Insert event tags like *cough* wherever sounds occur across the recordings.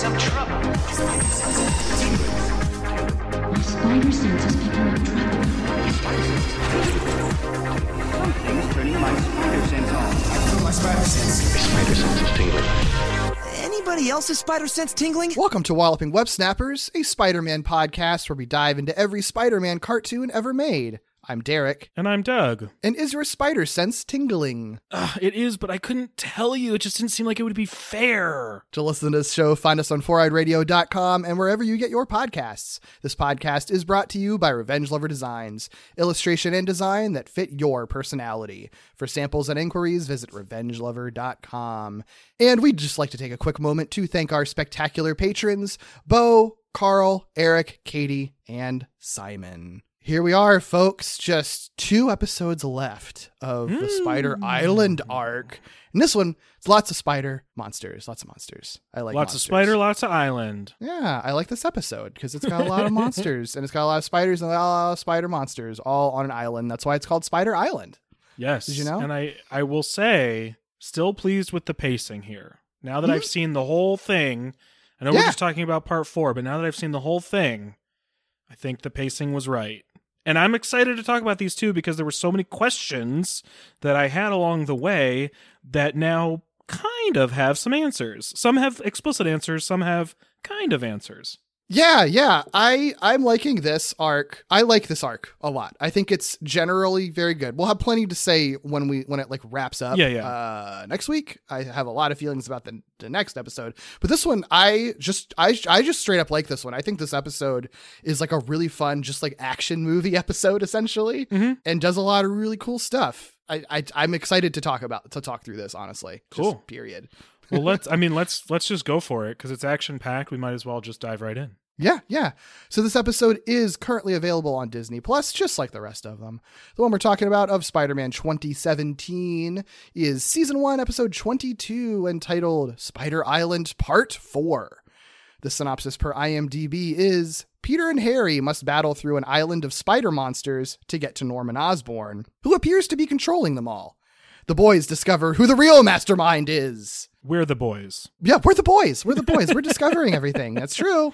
Some trouble. My spider sense is picking up trouble. Something's turning my spider sense on. My spider sense is tingling. Anybody else's spider sense tingling? Welcome to Walloping Web Snappers, a Spider Man podcast where we dive into every Spider Man cartoon ever made. I'm Derek. And I'm Doug. And is your spider sense tingling? Uh, it is, but I couldn't tell you. It just didn't seem like it would be fair. To listen to this show, find us on foureyedradio.com and wherever you get your podcasts. This podcast is brought to you by Revenge Lover Designs, illustration and design that fit your personality. For samples and inquiries, visit revengelover.com. And we'd just like to take a quick moment to thank our spectacular patrons, Bo, Carl, Eric, Katie, and Simon. Here we are, folks. Just two episodes left of the Spider Island arc. And this one, it's lots of spider monsters. Lots of monsters. I like lots monsters. of spider, lots of island. Yeah, I like this episode because it's got a lot of *laughs* monsters and it's got a lot of spiders and a lot of spider monsters all on an island. That's why it's called Spider Island. Yes. Did you know? And I, I will say, still pleased with the pacing here. Now that I've seen the whole thing, I know we're Mm-hmm. Just talking about part four, but now that I've seen the whole thing, I think the pacing was right. And I'm excited to talk about these two because there were so many questions that I had along the way that now kind of have some answers. Some have explicit answers, some have kind of answers. Yeah, yeah. I I'm liking this arc. I like this arc a lot. I think it's generally very good. We'll have plenty to say when we when it like wraps up. Yeah, yeah. Uh, next week, I have a lot of feelings about the the next episode, but this one, I just I I just straight up like this one. I think this episode is like a really fun, just like action movie *laughs* episode essentially, Mm-hmm. and does a lot of really cool stuff. I, I I'm excited to talk about to talk through this. Honestly, Just Cool. period. Well, let's I *laughs* mean, let's let's just go for it cuz it's action packed. We might as well just dive right in. Yeah, yeah. So this episode is currently available on Disney Plus, just like the rest of them. The one we're talking about of Spider-Man 2017 is season one, episode 22, entitled Spider Island Part 4. The synopsis per IMDb is Peter and Harry must battle through an island of spider monsters to get to Norman Osborn, who appears to be controlling them all. The boys discover who the real mastermind is. We're the boys. Yeah, we're the boys. We're the boys. We're discovering everything. That's true.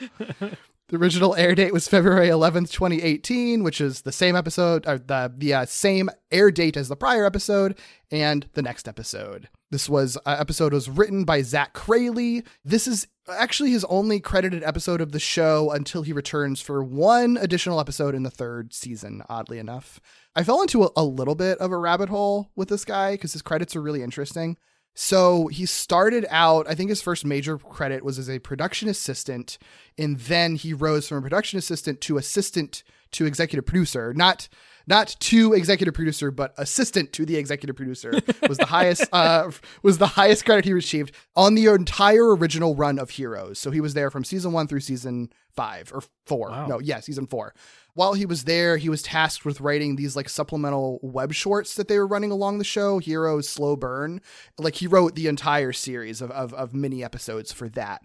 The original air date was February 11th, 2018, which is the same episode, or the, the uh, same air date as the prior episode and the next episode. This was uh, episode was written by Zach Craley. This is actually his only credited episode of the show until he returns for one additional episode in the third season, oddly enough. I fell into a, a little bit of a rabbit hole with this guy because his credits are really interesting. So he started out, I think his first major credit was as a production assistant, and then he rose from a production assistant to assistant to executive producer. Not not to executive producer, but assistant to the executive producer *laughs* was the highest uh, was the highest credit he received on the entire original run of Heroes. So he was there from season one through season five or four. Wow. No, yeah, season four. While he was there, he was tasked with writing these like supplemental web shorts that they were running along the show, Heroes Slow Burn. Like he wrote the entire series of, of, of mini episodes for that.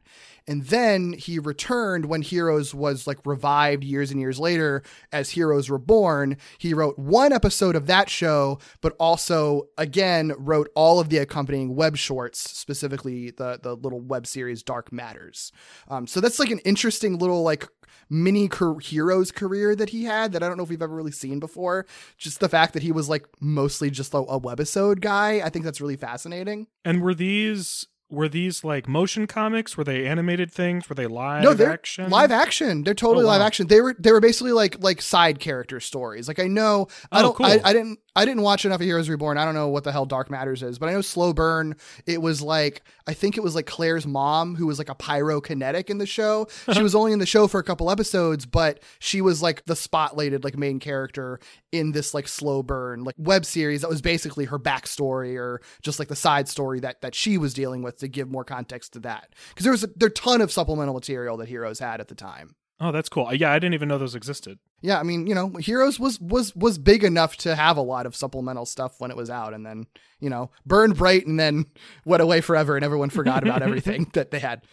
And then he returned when Heroes was like revived years and years later as Heroes Reborn. He wrote one episode of that show, but also again wrote all of the accompanying web shorts, specifically the the little web series Dark Matters. Um, so that's like an interesting little like mini car- heroes career that he had that I don't know if we've ever really seen before. Just the fact that he was like mostly just a, a webisode guy, I think that's really fascinating. And were these were these like motion comics? Were they animated things? Were they live no, they're action? live action. They're totally Oh, wow. live action. They were they were basically like like side character stories. Like I know I Oh, don't cool. I, I didn't I didn't watch enough of Heroes Reborn. I don't know what the hell Dark Matters is, but I know Slow Burn. It was like I think it was like Claire's mom who was like a pyrokinetic in the show. *laughs* She was only in the show for a couple episodes, but she was like the spotlighted like main character in this like Slow Burn like web series that was basically her backstory or just like the side story that that she was dealing with to give more context to that. Because there was a there ton of supplemental material that Heroes had at the time. Oh, that's cool. Yeah, I didn't even know those existed. Yeah, I mean, you know, Heroes was was was big enough to have a lot of supplemental stuff when it was out, and then you know burned bright, and then *laughs* went away forever, and everyone forgot about *laughs* everything that they had.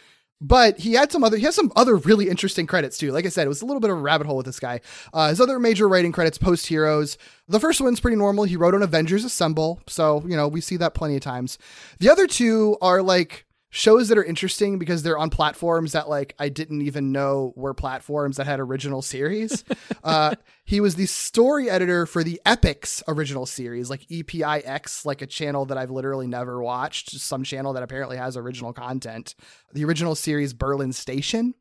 But he had some other he has some other really interesting credits too. Like I said, it was a little bit of a rabbit hole with this guy. Uh, his other major writing credits post Heroes. The first one's pretty normal. He wrote on Avengers Assemble, so you know we see that plenty of times. The other two are like shows that are interesting because they're on platforms that like I didn't even know were platforms that had original series. *laughs* uh, he was the story editor for the Epix original series, like EPIX, like a channel that I've literally never watched, some channel that apparently has original content. The original series Berlin Station.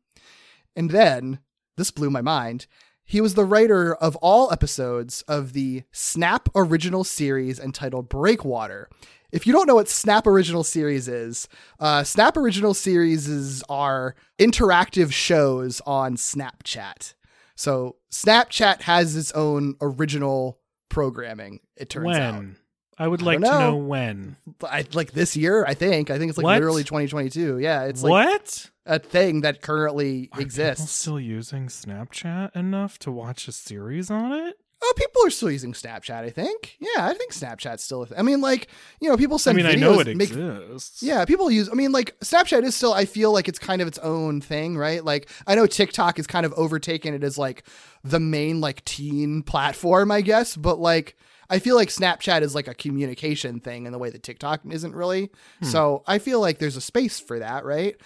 And then this blew my mind. He was the writer of all episodes of the Snap original series entitled Breakwater. If you don't know what Snap Original Series is, uh, Snap Original Series are interactive shows on Snapchat. So Snapchat has its own original programming. It turns when? out, I would like don't to know. know when. I, like this year, I think. I think it's like What? literally 2022. Yeah, it's like what? a thing that currently Are exists. still using Snapchat enough to watch a series on it? Oh, people are still using Snapchat. I think. Yeah, I think Snapchat's still. A th- I mean, like you know, people send. I mean, I videos, know it make- exists. Yeah, people use. I mean, like Snapchat is still. I feel like it's kind of its own thing, right? Like I know TikTok is kind of overtaken it as like the main like teen platform, I guess. But like I feel like Snapchat is like a communication thing in the way that TikTok isn't really. Hmm. So I feel like there's a space for that, right?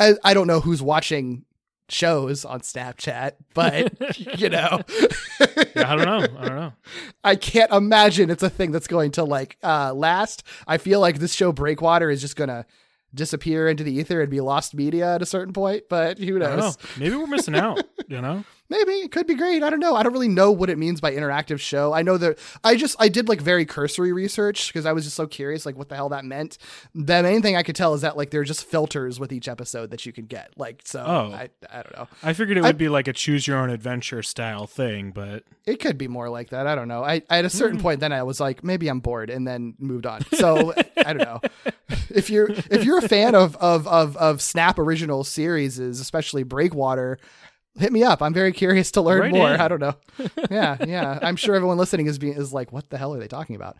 I, I don't know who's watching shows on Snapchat, but *laughs* you know, Yeah, I don't know. I don't know. *laughs* I can't imagine it's a thing that's going to like uh last. I feel like this show Breakwater is just gonna disappear into the ether and be lost media at a certain point, but who don't know. knows? Maybe we're missing out. You know? Maybe it could be great. I don't know. I don't really know what it means by interactive show. I know that I just I did like very cursory research because I was just so curious like what the hell that meant. The main thing I could tell is that like there are just filters with each episode that you can get. Like so Oh. I I don't know. I figured it I- would be like a choose your own adventure style thing, but It could be more like that. I don't know. I, I at a certain hmm. point then I was like, maybe I'm bored and then moved on. So *laughs* I don't know. If you're if you're a fan of of of, of Snap original series, especially Breakwater, hit me up. I'm very curious to learn Right more. in. I don't know. *laughs* Yeah, yeah. I'm sure everyone listening is being is like, what the hell are they talking about?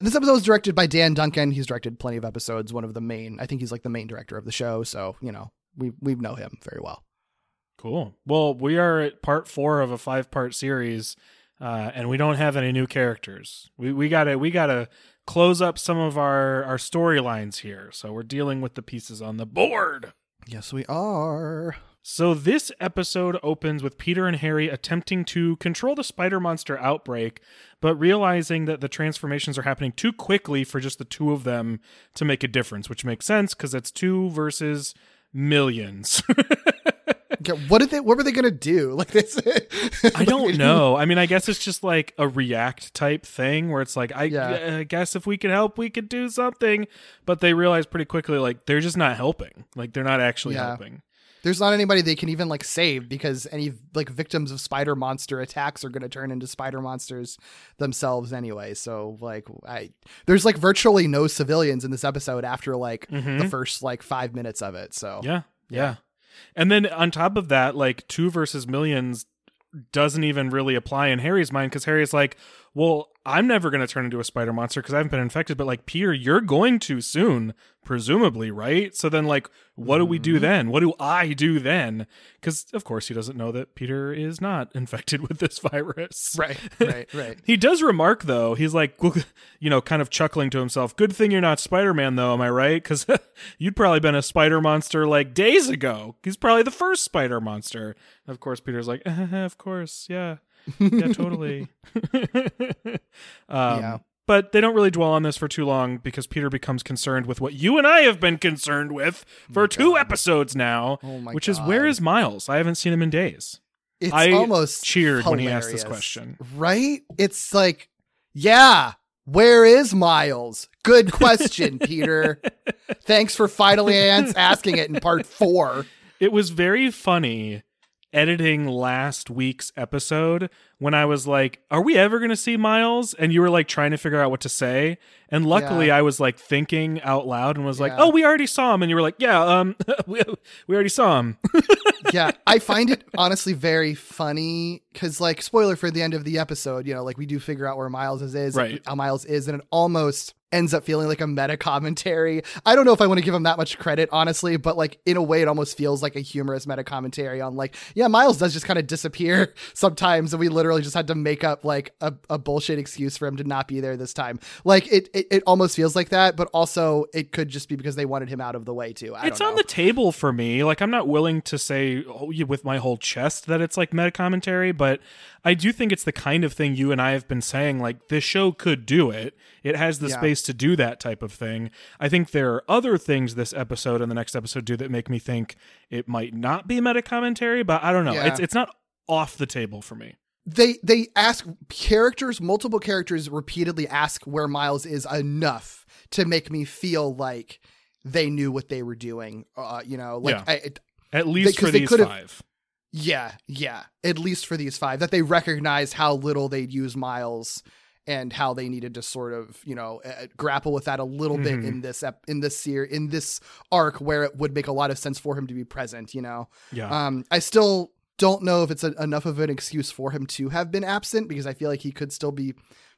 This episode was directed by Dan Duncan. He's directed plenty of episodes. One of the main, I think he's like the main director of the show. So you know, we we know him very well. cool. Well, we are at part four of a five part series, uh, and we don't have any new characters. We we gotta we gotta close up some of our our storylines here. So we're dealing with the pieces on the board. Yes, we are. So this episode opens with Peter and Harry attempting to control the spider monster outbreak, but realizing that the transformations are happening too quickly for just the two of them to make a difference, which makes sense because it's two versus millions. *laughs* Okay, what did they? What were they gonna do? *laughs* Like this? I don't know. I mean, I guess it's just like a react type thing where it's like, I, Yeah. I guess if we could help, we could do something. But they realize pretty quickly, like, they're just not helping. Like, they're not actually Yeah. helping. There's not anybody they can even like save because any like victims of spider monster attacks are going to turn into spider monsters themselves anyway. So like I there's like virtually no civilians in this episode after like mm-hmm. the first like 5 minutes of it. So Yeah, yeah. And then on top of that, like two versus millions doesn't even really apply in Harry's mind because Harry's like, well, I'm never going to turn into a spider monster because I haven't been infected. But like, Peter, you're going to soon, presumably, right? So then, like, what do we do mm-hmm. then? What do I do then? Because, of course, he doesn't know that Peter is not *laughs* infected with this virus. Right, right, right. *laughs* He does remark, though, he's like, *laughs* you know, kind of chuckling to himself. Good thing you're not Spider Man, though, am I right? Because you'd probably been a spider monster like days ago. He's probably the first spider monster. Of course, Peter's like, of course, yeah. *laughs* Yeah, totally. *laughs* um, Yeah. But they don't really dwell on this for too long because Peter becomes concerned with what you and I have been concerned with for two episodes now, Oh my which is where is Miles? I haven't seen him in days. It's I almost cheered when he asked this question. Right? It's like Yeah. Where is Miles? Good question, *laughs* Peter. Thanks for finally asking it in part four. It was very funny editing last week's episode when I was like, "Are we ever going to see Miles?" and you were like trying to figure out what to say. And luckily, Yeah. I was like thinking out loud and was like, Yeah. "Oh, we already saw him." And you were like, "Yeah, um, *laughs* we, we already saw him." *laughs* yeah, I find it honestly very funny because, like, spoiler for the end of the episode, you know, like we do figure out where Miles is, is Right. how Miles is, and it almost ends up feeling like a meta commentary. I don't know if I want to give him that much credit, honestly, but like in a way, it almost feels like a humorous meta commentary on like, yeah, Miles does just kind of disappear *laughs* sometimes, and we literally just had to make up like a, a bullshit excuse for him to not be there this time. Like it, it, it almost feels like that, but also it could just be because they wanted him out of the way too. I it's on the table for me. Like I'm not willing to say oh, with my whole chest that it's like meta commentary, but I do think it's the kind of thing you and I have been saying. Like this show could do it. It has the Yeah. space to do that type of thing. I think there are other things this episode and the next episode do that make me think it might not be meta commentary, but I don't know. Yeah. It's it's not off the table for me. they they ask characters multiple characters repeatedly ask where miles is enough to make me feel like they knew what they were doing uh you know like Yeah. I, it, At least Because for they these five. yeah yeah at least for these five that they recognized how little they'd use miles and how they needed to sort of you know uh, grapple with that a little bit Mhm. in this ep- in this series in this arc where it would make a lot of sense for him to be present you know Yeah. um, I still don't know if it's a, enough of an excuse for him to have been absent because I feel like he could still be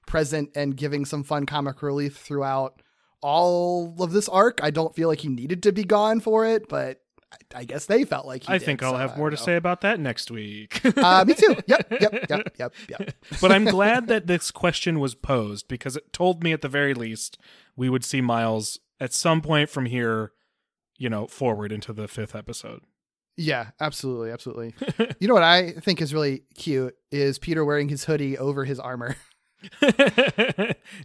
present and giving some fun comic relief throughout all of this arc. I don't feel like he needed to be gone for it, but I, I guess they felt like he I did, think I'll so have more to say about that next week. Uh, me too. *laughs* Yep, yep, yep, yep, yep. *laughs* but I'm glad that this question was posed because it told me at the very least we would see Miles at some point from here, you know, forward into the fifth episode. Yeah, absolutely, absolutely. *laughs* you know what I think is really cute is Peter wearing his hoodie over his armor.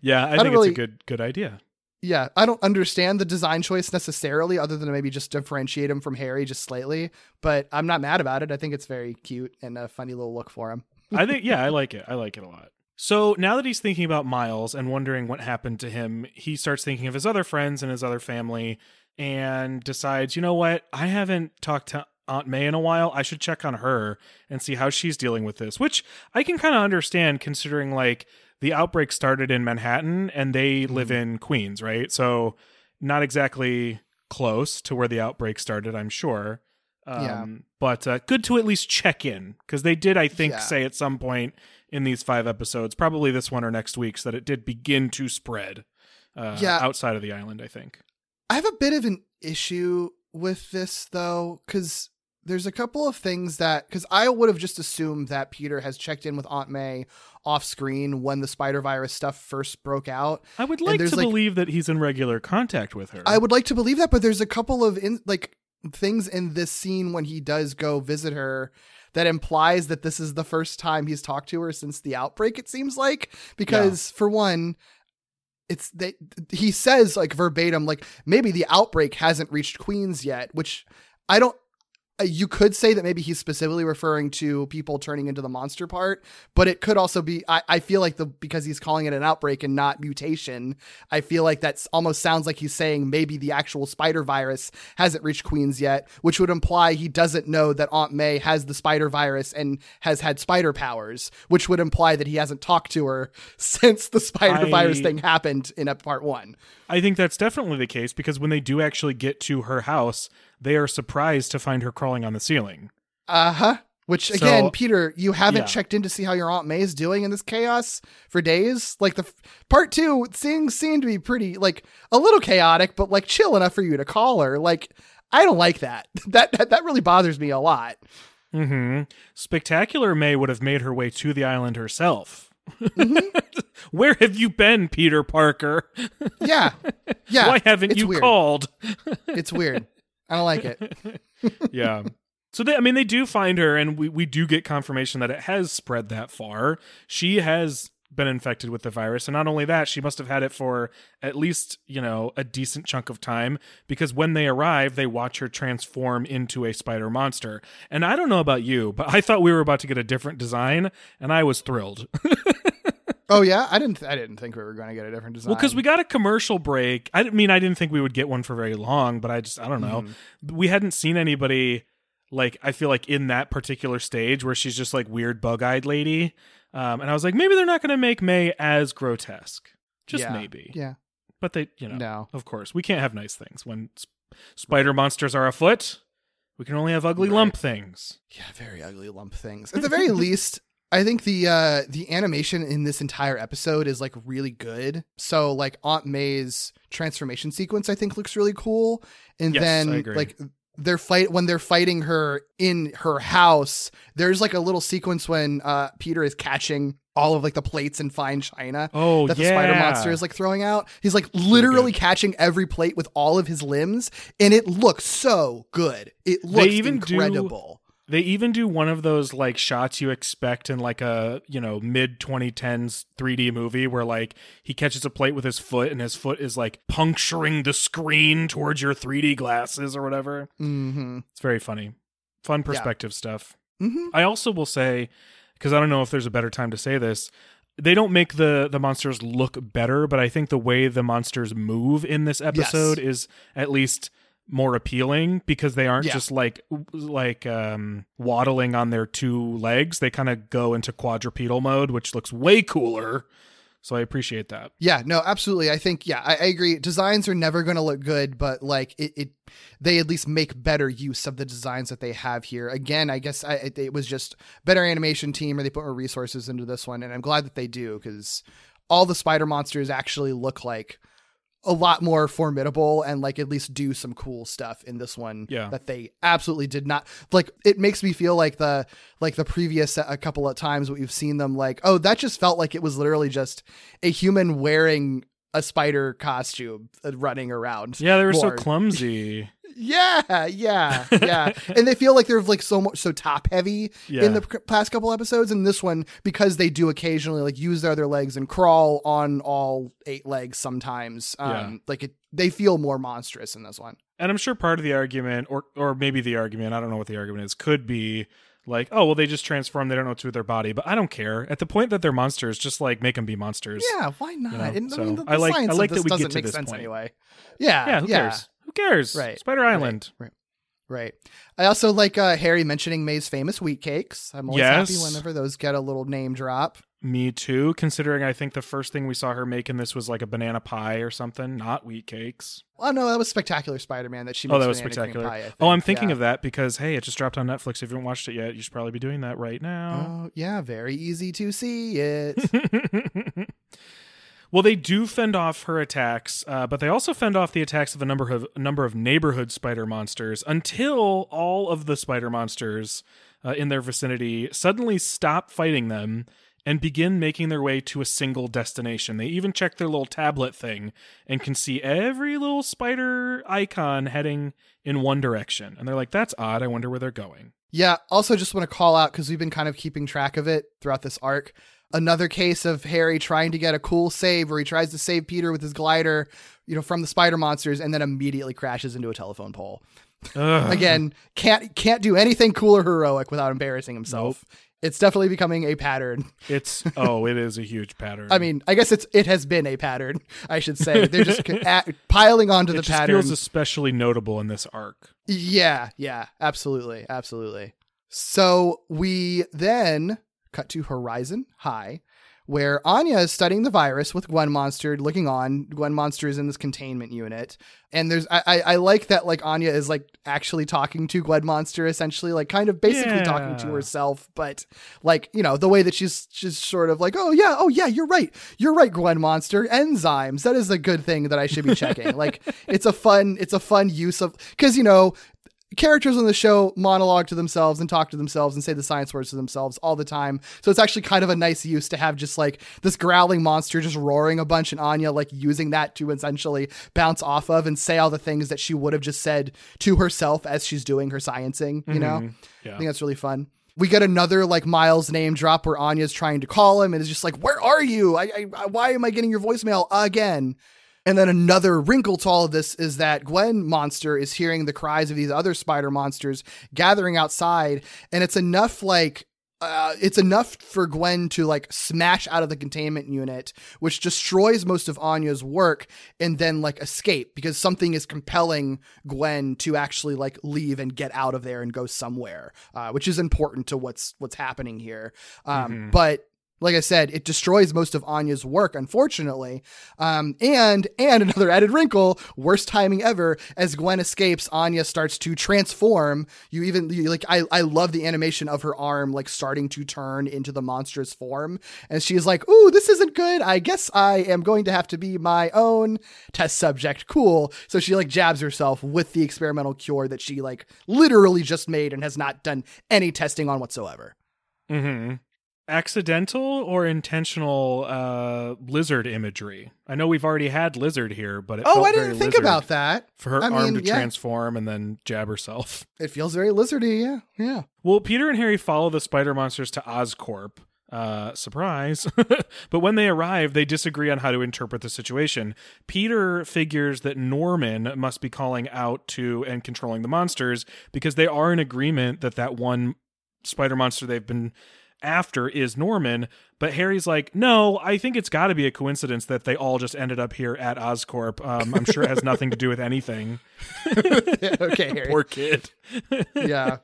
yeah, I, don't think really- it's a good good idea. Yeah, I don't understand the design choice necessarily, other than maybe just differentiate him from Harry just slightly. But I'm not mad about it. I think it's very cute and a funny little look for him. I think yeah, I *laughs* like it. I like it a lot. So now that he's thinking about Miles and wondering what happened to him, he starts thinking of his other friends and his other family and decides, you know what? I haven't talked to Aunt May in a while. I should check on her and see how she's dealing with this, which I can kind of understand considering like the outbreak started in Manhattan and they live in Queens, right? So not exactly close to where the outbreak started, I'm sure. Um, Yeah. But uh, good to at least check in because they did, I think, Yeah. say at some point in these five episodes, probably this one or next week's, that it did begin to spread uh, Yeah. outside of the island, I think. I have a bit of an issue with this though, because there's a couple of things that because I would have just assumed that Peter has checked in with Aunt May off screen when the spider virus stuff first broke out. I would like to like- believe that he's in regular contact with her. I would like to believe that, but there's a couple of in like things in this scene when he does go visit her that implies that this is the first time he's talked to her since the outbreak. It seems like because for one, it's they he says like verbatim like maybe the outbreak hasn't reached Queens yet, which I don't. Uh, You could say that maybe he's specifically referring to people turning into the monster part, but it could also be. I, I feel like the because he's calling it an outbreak and not mutation. I feel like that's almost sounds like he's saying maybe the actual spider virus hasn't reached Queens yet, which would imply he doesn't know that Aunt May has the spider virus and has had spider powers, which would imply that he hasn't talked to her *laughs* since the spider I- virus thing happened in part one. I think that's definitely the case because when they do actually get to her house, they are surprised to find her crawling on the ceiling. Uh huh. Which again, So- Peter, you haven't Yeah. checked in to see how your Aunt May is doing in this chaos for days. Like the f- part two, things seem to be pretty like a little chaotic, but like chill enough for you to call her. Like I don't like that. *laughs* That that, that really bothers me a lot. hmm Spectacular May would have made her way to the island herself. Mm-hmm. *laughs* Where have you been, Peter Parker? Yeah, *laughs* yeah. Why haven't it's you weird. called? It's weird. I don't like it. *laughs* yeah. So they, I mean, they do find her, and we we do get confirmation that it has spread that far. She has been infected with the virus, and not only that, she must have had it for at least you know a decent chunk of time. Because when they arrive, they watch her transform into a spider monster. And I don't know about you, but I thought we were about to get a different design, and I was thrilled. *laughs* Oh yeah, I didn't. I didn't think we were going to get a different design. Well, because we got a commercial break. I mean I didn't think we would get one for very long, but I just I don't know. Mm-hmm. We hadn't seen anybody like I feel like in that particular stage where she's just like weird bug eyed lady. Um, and I was like, maybe they're not going to make May as grotesque. Just Yeah. maybe. Yeah. But they, you know, No. of course, we can't have nice things when sp- spider monsters are afoot. We can only have ugly Right. lump things. Yeah, very ugly lump things. At the very *laughs* least, I think the uh the animation in this entire episode is like really good. So like Aunt May's transformation sequence I think looks really cool. And Yes, then like they're fight when they're fighting her in her house, there's like a little sequence when uh Peter is catching all of like the plates and fine china Oh, that the yeah. spider monster is like throwing out. He's like literally catching every plate with all of his limbs, and it looks so good. It looks incredible. They even do one of those like shots you expect in like a, you know, mid 2010s 3D movie where like he catches a plate with his foot and his foot is like puncturing the screen towards your 3D glasses or whatever. Mm-hmm. It's very funny. Fun perspective stuff. Mm-hmm. I also will say because I don't know if there's a better time to say this. They don't make the the monsters look better, but I think the way the monsters move in this episode is at least more appealing because they aren't Yeah. just like like um waddling on their two legs. They kind of go into quadrupedal mode, which looks way cooler. So I appreciate that. Yeah, no, absolutely. I think yeah, I, I agree. Designs are never going to look good, but like it, it, they at least make better use of the designs that they have here. Again, I guess I, it, it was just better animation team, or they put more resources into this one, and I'm glad that they do because all the spider monsters actually look like a lot more formidable and like at least do some cool stuff in this one Yeah. that they absolutely did not like it makes me feel like the like the previous a couple of times what you've seen them like oh that just felt like it was literally just a human wearing a spider costume uh, running around Yeah, they were so clumsy. Yeah yeah *laughs* yeah and they feel like they're like so much so top heavy Yeah. in the past couple episodes and this one because they do occasionally like use their other legs and crawl on all eight legs sometimes um Yeah. like it they feel more monstrous in this one and I'm sure part of the argument, or or maybe the argument, I don't know what the argument is, could be like, oh well, they just transform, they don't know what to do with their body. But I don't care. At the point that they're monsters, just like make them be monsters. yeah why not know, And, so I, mean, the, I like- the I like that this we get doesn't to make this sense point. anyway yeah yeah. Who cares? Who cares? Right. Spider Island. Right. Right. I also like uh, Harry mentioning May's famous wheat cakes. I'm always Yes. happy whenever those get a little name drop. Me too. Considering I think the first thing we saw her make in this was like a banana pie or something, not wheat cakes. Oh no, that was Spectacular Spider-Man that she. Oh, that was spectacular. pie, oh, I'm thinking Yeah. of that because hey, it just dropped on Netflix. If you haven't watched it yet, you should probably be doing that right now. Oh yeah, very easy to see it. *laughs* well, they do fend off her attacks, uh, but they also fend off the attacks of a number of a number of neighborhood spider monsters until all of the spider monsters uh, in their vicinity suddenly stop fighting them and begin making their way to a single destination. They even check their little tablet thing and can see every little spider icon heading in one direction. And they're like, "That's odd. I wonder where they're going." Yeah. Also, just want to call out because we've been kind of keeping track of it throughout this arc. Another case of Harry trying to get a cool save where he tries to save Peter with his glider, you know, from the spider monsters, and then immediately crashes into a telephone pole. Again, can't can't do anything cool or heroic without embarrassing himself. It's definitely becoming a pattern. it's oh, it is a huge pattern. *laughs* I mean, I guess it's it has been a pattern. I should say they're just *laughs* a- piling onto it the pattern. feels especially notable in this arc. Yeah, yeah, absolutely, absolutely. So we then cut to Horizon High, where Anya is studying the virus with Gwen Monster looking on. Gwen Monster is in this containment unit, and there's I I, I like that like Anya is like actually talking to Gwen Monster essentially, like kind of basically talking to herself, but like you know the way that she's she's sort of like oh yeah oh yeah you're right. You're right Gwen Monster. Enzymes that is a good thing that I should be checking. like *laughs* it's a fun it's a fun use of because you know characters on the show monologue to themselves and talk to themselves and say the science words to themselves all the time. So it's actually kind of a nice use to have just like this growling monster just roaring a bunch and Anya like using that to essentially bounce off of and say all the things that she would have just said to herself as she's doing her sciencing, you know? Mm-hmm. Yeah. I think that's really fun. We get another like Miles name drop where Anya's trying to call him and is just like, "Where are you? I, I, I why am I getting your voicemail again?" And then another wrinkle to all of this is that Gwen monster is hearing the cries of these other spider monsters gathering outside, and it's enough like uh, it's enough for Gwen to like smash out of the containment unit, which destroys most of Anya's work, and then like escape because something is compelling Gwen to actually like leave and get out of there and go somewhere, uh, which is important to what's what's happening here. Um, But like I said, it destroys most of Anya's work, unfortunately. Um, and and another *laughs* added wrinkle, worst timing ever. As Gwen escapes, Anya starts to transform. You even you, like I I love the animation of her arm like starting to turn into the monstrous form, and she's like, "Ooh, this isn't good. I guess I am going to have to be my own test subject." Cool. So she like jabs herself with the experimental cure that she like literally just made and has not done any testing on whatsoever. Mm-hmm. Accidental or intentional uh, lizard imagery? I know we've already had lizard here, but it Oh, I didn't think about that. For her I arm mean, to yeah. transform and then jab herself. *laughs* It feels very lizardy, yeah, yeah. Well, Peter and Harry follow the spider monsters to Oscorp. Uh, surprise. *laughs* but when they arrive, they disagree on how to interpret the situation. Peter figures that Norman must be calling out to and controlling the monsters because they are in agreement that that one spider monster they've been after is Norman. But Harry's like, no, I think it's got to be a coincidence that they all just ended up here at Oscorp. Um, I'm sure it has nothing to do with anything. *laughs* okay, *laughs* Harry. Poor kid. yeah.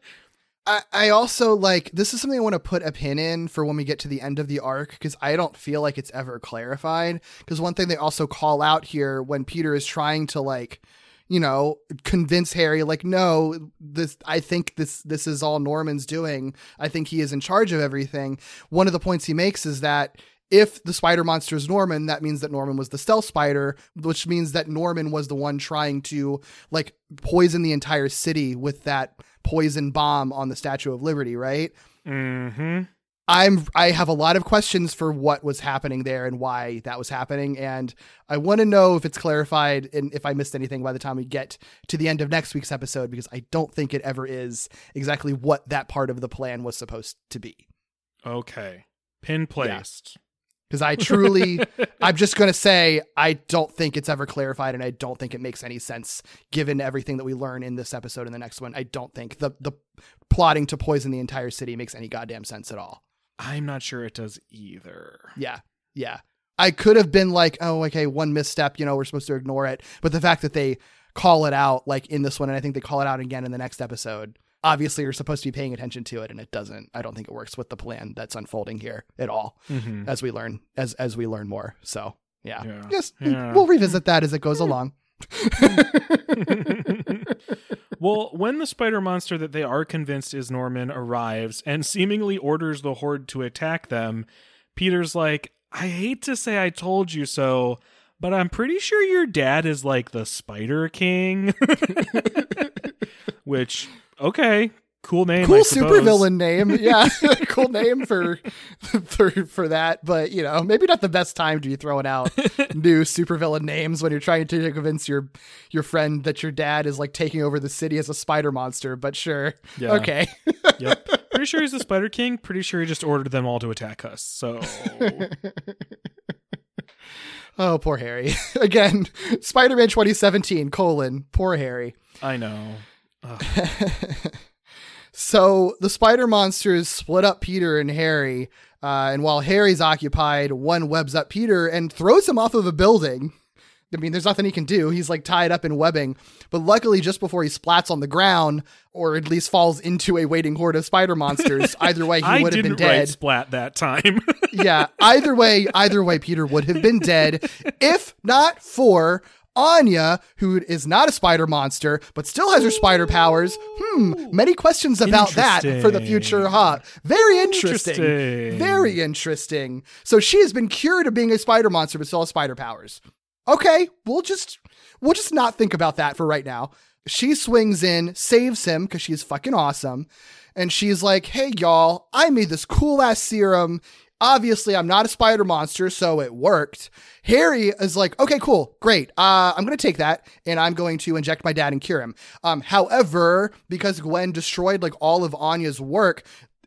I, I also like this is something I want to put a pin in for when we get to the end of the arc because I don't feel like it's ever clarified. Because one thing they also call out here when Peter is trying to like, you know, convince Harry, like, no, this I think this this is all Norman's doing. I think he is in charge of everything. One of the points he makes is that if the spider monster is Norman, that means that Norman was the stealth spider, which means that Norman was the one trying to like poison the entire city with that poison bomb on the Statue of Liberty, right? hmm I'm I have a lot of questions for what was happening there and why that was happening and I want to know if it's clarified and if I missed anything by the time we get to the end of next week's episode because I don't think it ever is exactly what that part of the plan was supposed to be. Okay. Pin placed. Because I truly, *laughs* I'm just going to say, I don't think it's ever clarified, and I don't think it makes any sense given everything that we learn in this episode and the next one. I don't think the the plotting to poison the entire city makes any goddamn sense at all. I'm not sure it does either. Yeah, yeah. I could have been like, oh, okay, one misstep, you know, we're supposed to ignore it. But the fact that they call it out, like in this one, and I think they call it out again in the next episode, obviously you're supposed to be paying attention to it, and it doesn't. I don't think it works with the plan that's unfolding here at all. Mhm. As we learn, as as we learn more. So yeah, Yeah. yes, Yeah. we'll revisit that as it goes along. *laughs* well, when the spider monster that they are convinced is Norman arrives and seemingly orders the horde to attack them, Peter's like, I hate to say I told you so, but I'm pretty sure your dad is like the Spider King. *laughs* Which, okay, cool name. Cool supervillain name. *laughs* Yeah, *laughs* cool name for, for for that. But you know, maybe not the best time to be throwing out *laughs* new supervillain names when you're trying to convince your your friend that your dad is like taking over the city as a spider monster. But sure, Yeah. okay. Yep. Pretty sure he's the Spider King. Pretty sure he just ordered them all to attack us. So, oh, poor Harry. Again, Spider-Man 2017 colon poor Harry. I know. So the spider monsters split up Peter and Harry, uh, and while Harry's occupied, one webs up Peter and throws him off of a building. I mean, there's nothing he can do. He's like tied up in webbing. But luckily, just before he splats on the ground, or at least falls into a waiting horde of spider monsters, *laughs* either way, he would have been write dead. splat that time. yeah, either way, either way, Peter would have been dead if not for Anya, who is not a spider monster but still has her spider powers. Hmm, many questions about that for the future, huh? Very interesting. Interesting. Very interesting. So she has been cured of being a spider monster but still has spider powers. Okay, we'll just we'll just not think about that for right now. She swings in, saves him because she's fucking awesome. And she's like, hey, y'all, I made this cool ass serum. Obviously, I'm not a spider monster, so it worked. Harry is like, okay, cool, great. Uh, I'm going to take that and I'm going to inject my dad and cure him. Um, however, because Gwen destroyed like all of Anya's work,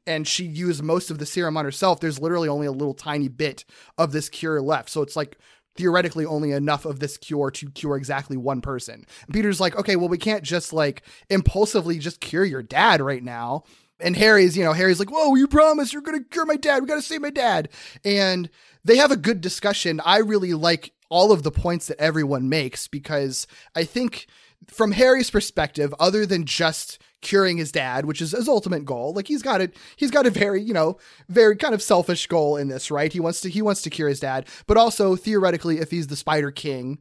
and she used most of the serum on herself, there's literally only a little tiny bit of this cure left. So it's like theoretically only enough of this cure to cure exactly one person. And Peter's like, okay, well, we can't just like impulsively just cure your dad right now. And Harry's, you know, Harry's like, "Whoa, you promise you're gonna cure my dad? We gotta save my dad." And they have a good discussion. I really like all of the points that everyone makes because I think from Harry's perspective, other than just curing his dad, which is his ultimate goal, like he's got it, he's got a very you know very kind of selfish goal in this, right? He wants to he wants to cure his dad, but also theoretically, if he's the Spider King,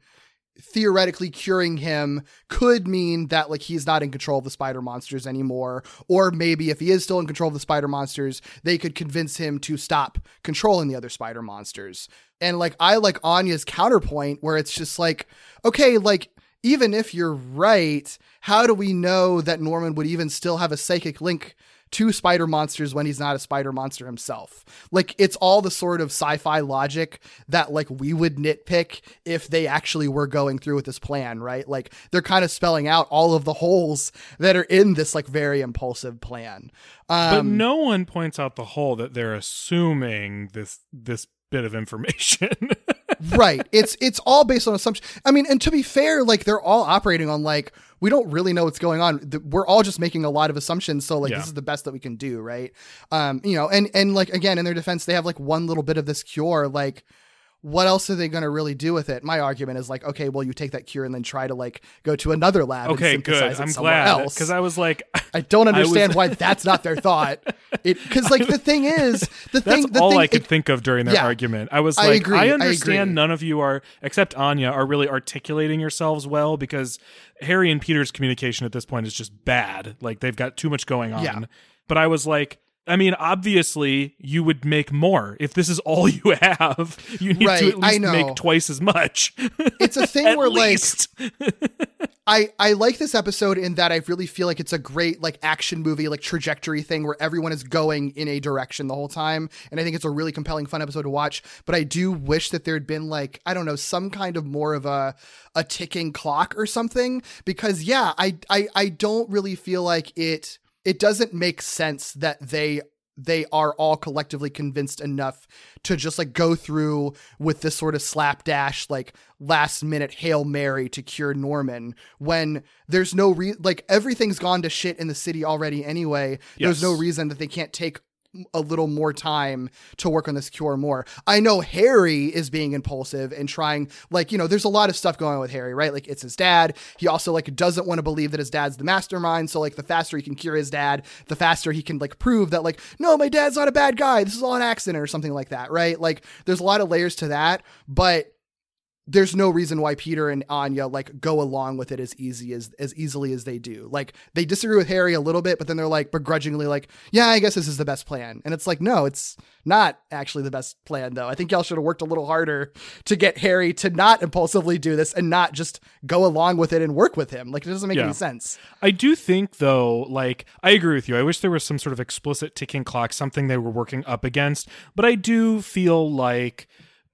theoretically curing him could mean that like he's not in control of the spider monsters anymore. Or maybe if he is still in control of the spider monsters they could convince him to stop controlling the other spider monsters. And like i like anya's counterpoint where it's just like okay like even if you're right how do we know that norman would even still have a psychic link to spider monsters when he's not a spider monster himself. Like it's all the sort of sci-fi logic that like we would nitpick if they actually were going through with this plan, right? Like they're kind of spelling out all of the holes that are in this like very impulsive plan. Um, but no one points out the hole that they're assuming this this bit of information. *laughs* *laughs* right. It's it's all based on assumption. I mean, and to be fair, like they're all operating on like we don't really know what's going on. We're all just making a lot of assumptions. So like Yeah. this is the best that we can do, right? Um, you know, and and like again, in their defense, they have like one little bit of this cure. Like, what else are they going to really do with it? My argument is like, okay, well, you take that cure and then try to like go to another lab. okay, and good. synthesize it I'm somewhere glad else. because I was like, *laughs* I don't I was- understand why *laughs* that's not their thought. It because like the thing is the *laughs* That's thing. The all thing, I could it- think of during their Yeah. argument. I was I like, agree, I, I understand agree. none of you are, except Anya, are really articulating yourselves well because Harry and Peter's communication at this point is just bad. Like they've got too much going on. Yeah. But I was like, I mean, obviously, you would make more if this is all *laughs* you have. You need Right, to at least know. make twice as much. *laughs* It's a thing where least. like *laughs* I I like this episode in that I really feel like it's a great like action movie like trajectory thing where everyone is going in a direction the whole time and I think it's a really compelling fun episode to watch but I do wish that there'd been like I don't know some kind of more of a a ticking clock or something because yeah I I I don't really feel like it it doesn't make sense that they they are all collectively convinced enough to just like go through with this sort of slapdash like last minute hail mary to cure norman when there's no re like everything's gone to shit in the city already anyway. There's no reason that they can't take a little more time to work on this cure more. I know Harry is being impulsive and trying like, you know, there's a lot of stuff going on with Harry, right? Like it's his dad. He also like doesn't want to believe that his dad's the mastermind, so like the faster he can cure his dad, the faster he can like prove that like, no, my dad's not a bad guy. This is all an accident or something like that, right? Like there's a lot of layers to that, but there's no reason why Peter and Anya like go along with it as easy as as easily as they do. Like they disagree with Harry a little bit, but then they're like begrudgingly like, "Yeah, I guess this is the best plan." And it's like, "No, it's not actually the best plan though. I think y'all should have worked a little harder to get Harry to not impulsively do this and not just go along with it and work with him. Like it doesn't make Yeah. any sense." I do think though, like I agree with you. I wish there was some sort of explicit ticking clock, something they were working up against. But I do feel like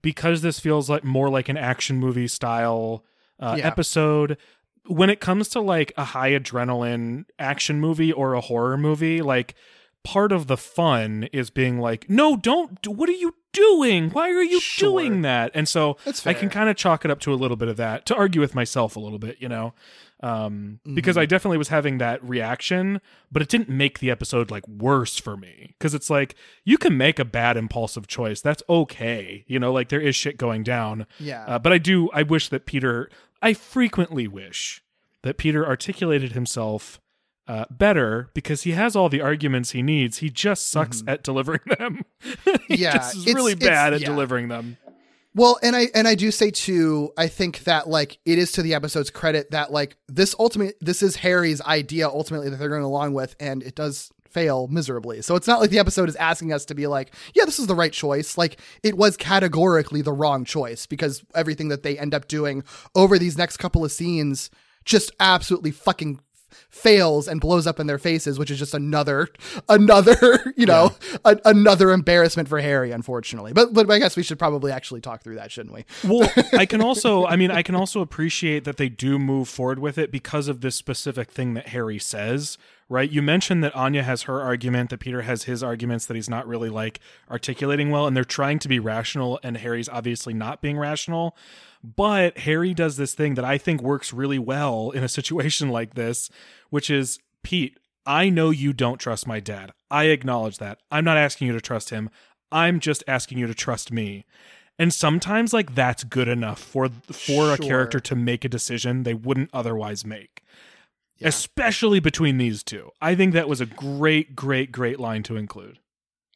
because this feels like more like an action movie style uh, Yeah. episode. When it comes to like a high adrenaline action movie or a horror movie, like part of the fun is being like, no, don't. What are you doing? Why are you Sure. doing that? And so I can kind of chalk it up to a little bit of that to argue with myself a little bit, you know, um, because Mm-hmm. I definitely was having that reaction, but it didn't make the episode like worse for me because it's like you can make a bad impulsive choice. That's okay, you know, like there is shit going down. Yeah. Uh, but I do. I wish that Peter. I frequently wish that Peter articulated himself. Uh, better because he has all the arguments he needs. He just sucks at delivering *laughs* them. *laughs* he Mm-hmm. Yeah, just really bad at yeah. delivering them. Well, and I and I do say too, I think that like it is to the episode's credit that like this ultimate this is Harry's idea ultimately that they're going along with, and it does fail miserably. So it's not like the episode is asking us to be like, yeah, this is the right choice. Like it was categorically the wrong choice because everything that they end up doing over these next couple of scenes just absolutely fucking fails and blows up in their faces, which is just another, *laughs* another, *laughs* you know, a, another embarrassment for Harry, unfortunately. But but I guess we should probably actually talk through that, shouldn't we? Well, I *laughs* can also, I mean, I can also appreciate that they do move forward with it because of this specific thing that Harry says, right? You mentioned that Anya has her argument, that Peter has his arguments that he's not really like articulating well, and they're trying to be rational, and Harry's obviously not being rational. But Harry does this thing that I think works really well in a situation like this, which is Pete, I know you don't trust my dad. I acknowledge that. I'm not asking you to trust him. I'm just asking you to trust me. And sometimes like that's good enough for for a character to make a decision they wouldn't otherwise make. Yeah. Especially between these two. I think that was a great great great line to include.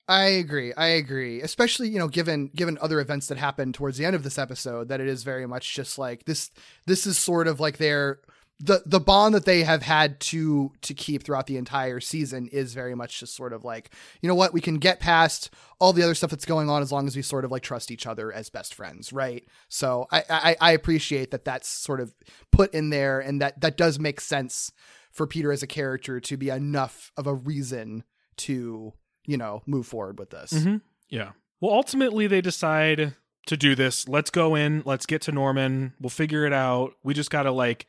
I agree. I agree. Especially, you know, given given other events that happened towards the end of this episode, that it is very much just like this this is sort of like their the the bond that they have had to to keep throughout the entire season is very much just sort of like, you know what, we can get past all the other stuff that's going on as long as we sort of like trust each other as best friends, right? So I I, I appreciate that that's sort of put in there and that that does make sense for Peter as a character to be enough of a reason to you know, move forward with this. Mhm. Yeah. Well, ultimately, they decide to do this. Let's go in. Let's get to Norman. We'll figure it out. We just got to like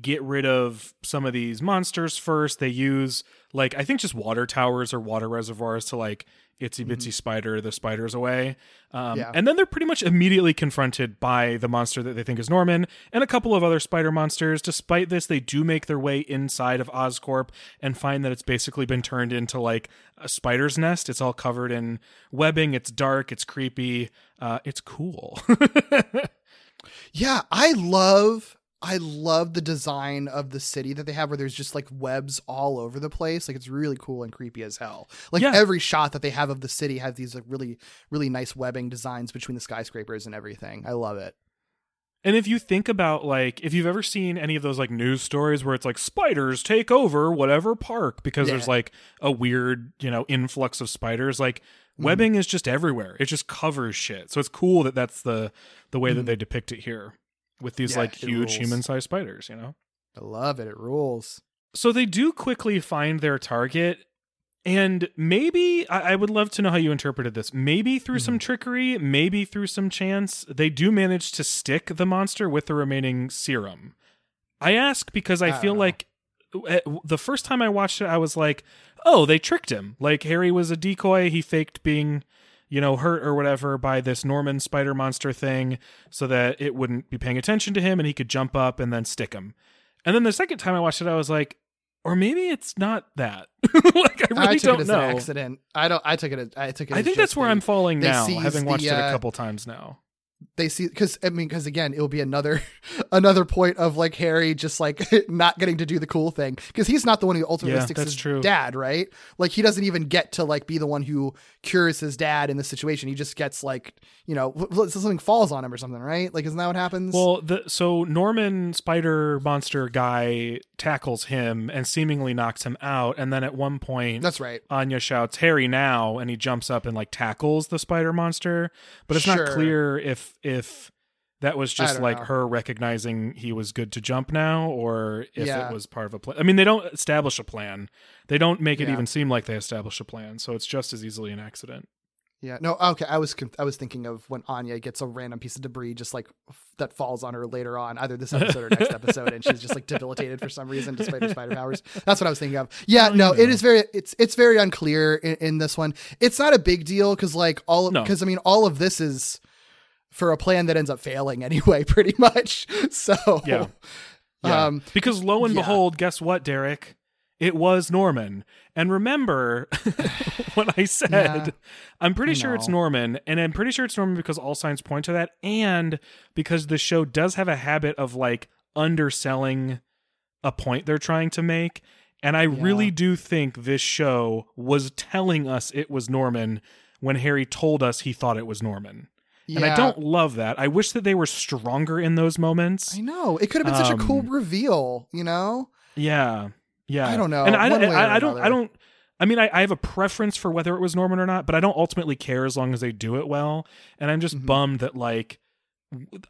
get rid of some of these monsters first. They use like I think just water towers or water reservoirs to like itsy bitsy spider the spiders away. Um, Yeah. And then they're pretty much immediately confronted by the monster that they think is Norman and a couple of other spider monsters. Despite this, they do make their way inside of Oscorp and find that it's basically been turned into like a spider's nest. It's all covered in webbing. It's dark. It's creepy. Uh, it's cool. *laughs* Yeah, I love I love the design of the city that they have where there's just like webs all over the place. Like it's really cool and creepy as hell. Like Yeah. every shot that they have of the city has these like really really nice webbing designs between the skyscrapers and everything. I love it. And if you think about like if you've ever seen any of those like news stories where it's like spiders take over whatever park because Yeah. there's like a weird, you know, influx of spiders, like Mm-hmm. webbing is just everywhere. It just covers shit. So it's cool that that's the the way that Mhm. they depict it here with these Yeah, like huge human-sized spiders, you know. I love it. It rules. So they do quickly find their target and maybe I, I would love to know how you interpreted this. Maybe through some Mm-hmm. trickery, maybe through some chance, they do manage to stick the monster with the remaining serum. I ask because I, I feel like uh, the first time I watched it, I was like, "Oh, they tricked him. Like Harry was a decoy. He faked being, you know, hurt or whatever by this Norman spider monster thing, so that it wouldn't be paying attention to him and he could jump up and then stick him." And then the second time I watched it, I was like, "Or maybe it's not that." *laughs* like I really I took don't it as know. an accident. I don't I took it as I took it I think that's where they- I'm falling now, having watched the, it a uh, couple times now. They see because I mean because again it will be another *laughs* another point of like Harry just like *laughs* not getting to do the cool thing because he's not the one who ultimately Yeah, sticks his true. dad right like he doesn't even get to like be the one who cures his dad in this situation he just gets like you know something falls on him or something right like isn't that what happens Well, the so Norman Spider Monster guy tackles him and seemingly knocks him out, and then at one point, that's right Anya shouts "Harry now!" and he jumps up and like tackles the spider monster. But it's not clear if if that was just like know. her recognizing he was good to jump now, or if Yeah. it was part of a plan. I mean, they don't establish a plan. They don't make it Yeah. even seem like they establish a plan, so it's just as easily an accident. yeah no okay I was I was thinking of when Anya gets a random piece of debris just like f- that falls on her later on either this *laughs* episode or next episode and she's just like debilitated for some reason despite her *laughs* spider powers that's what I was thinking of yeah Well, no you it is very it's it's very unclear in, in this one it's not a big deal because like all No. because I mean all of this is for a plan that ends up failing anyway *laughs* pretty much so Yeah. Yeah. um because lo and yeah. behold, guess what, Derek? It was Norman. And remember *laughs* what I said. Yeah. I'm pretty sure it's. Norman, and I'm pretty sure it's Norman because all signs point to that, and because the show does have a habit of like underselling a point they're trying to make. And I really do think this show was telling us it was Norman when Harry told us he thought it was Norman. And I don't love that. I wish that they were stronger in those moments. I know it could have been such a cool Um, reveal you know Yeah, yeah. I don't know, and I, one way or I, I don't, I don't. I mean, I, I have a preference for whether it was Norman or not, but I don't ultimately care as long as they do it well. And I'm just Mhm. bummed that like,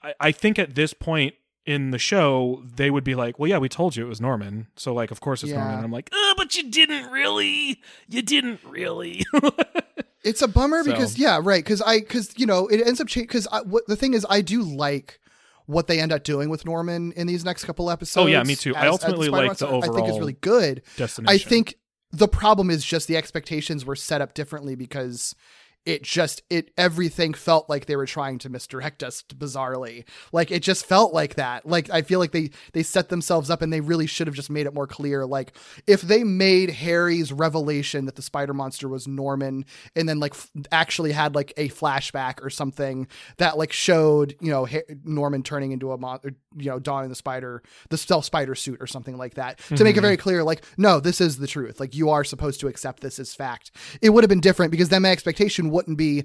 I, I think at this point in the show they would be like, well, yeah, we told you it was Norman, so like, of course it's Norman. And I'm like, oh, but you didn't really, you didn't really. *laughs* It's a bummer So- because yeah, right. Because I because you know it ends up changing because what the thing is I do like what they end up doing with Norman in these next couple episodes. Oh, yeah, me too. I as- as ultimately like the overall. I think is overall really good. Destination. I think the problem is just the expectations were set up differently because it just it everything felt like they were trying to misdirect us bizarrely. Like it just felt like that. Like I feel like they they set themselves up and they really should have just made it more clear. Like if they made Harry's revelation that the spider monster was Norman and then like f- actually had like a flashback or something that like showed you know Ha- Norman turning into a mon- or, you know donning the spider the stealth spider suit or something like that to make it very mm-hmm. clear like no this is the truth like you are supposed to accept this as fact it would have been different because then my expectation wouldn't be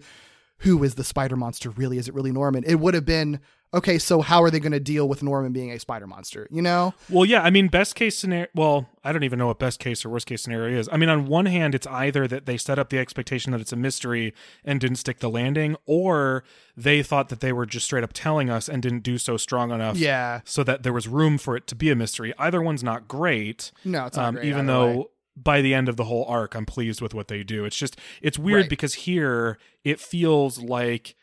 who is the spider monster really is it really Norman it would have been okay so how are they going to deal with Norman being a spider monster you know Well, yeah, I mean, best case scenario. Well, I don't even know what best case or worst case scenario is. I mean, on one hand, it's either that they set up the expectation that it's a mystery and didn't stick the landing, or they thought that they were just straight up telling us and didn't do so strong enough. Yeah. So that there was room for it to be a mystery. Either one's not great. No, it's not um, great Even though. way. By the end of the whole arc, I'm pleased with what they do. It's just, it's weird Right. because here it feels like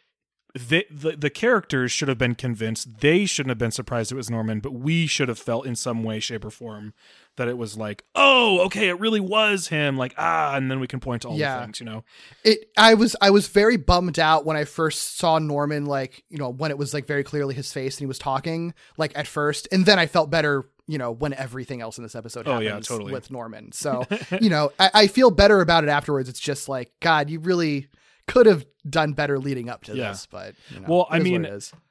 they, the the characters should have been convinced. They shouldn't have been surprised it was Norman, but we should have felt in some way, shape, or form that it was like, oh, okay, it really was him. Like ah, and then we can point to all Yeah. the things, you know. it i was i was very bummed out when i first saw norman like you know when it was like very clearly his face and he was talking like at first and then i felt better you know when everything else in this episode Oh, happens yeah, totally. with norman so *laughs* you know I, I feel better about it afterwards it's just like god you really could have done better leading up to Yeah. this but you know, Well, I mean.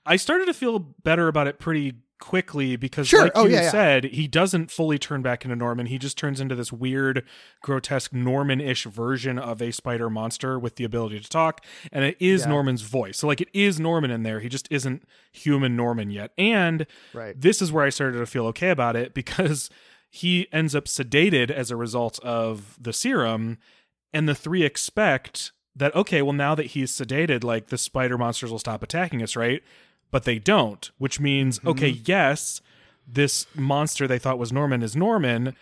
I started to feel better about it pretty quickly because, Sure. like Oh, you yeah, yeah. said, he doesn't fully turn back into Norman. He just turns into this weird, grotesque Norman-ish version of a spider monster with the ability to talk, and it is Yeah. Norman's voice. So, like, it is Norman in there. He just isn't human Norman yet. And Right. this is where I started to feel okay about it because he ends up sedated as a result of the serum, and the three expect that okay, well now that he's sedated, like the spider monsters will stop attacking us, right? But they don't, which means mm-hmm. okay, yes, this monster they thought was Norman is Norman.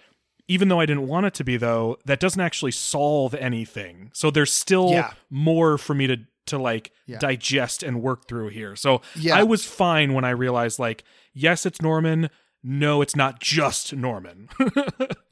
Even though I didn't want it to be, though, that doesn't actually solve anything. So there's still Yeah. more for me to to like Yeah. digest and work through here. So Yeah. I was fine when I realized like, yes, it's Norman. No, it's not just Norman. *laughs*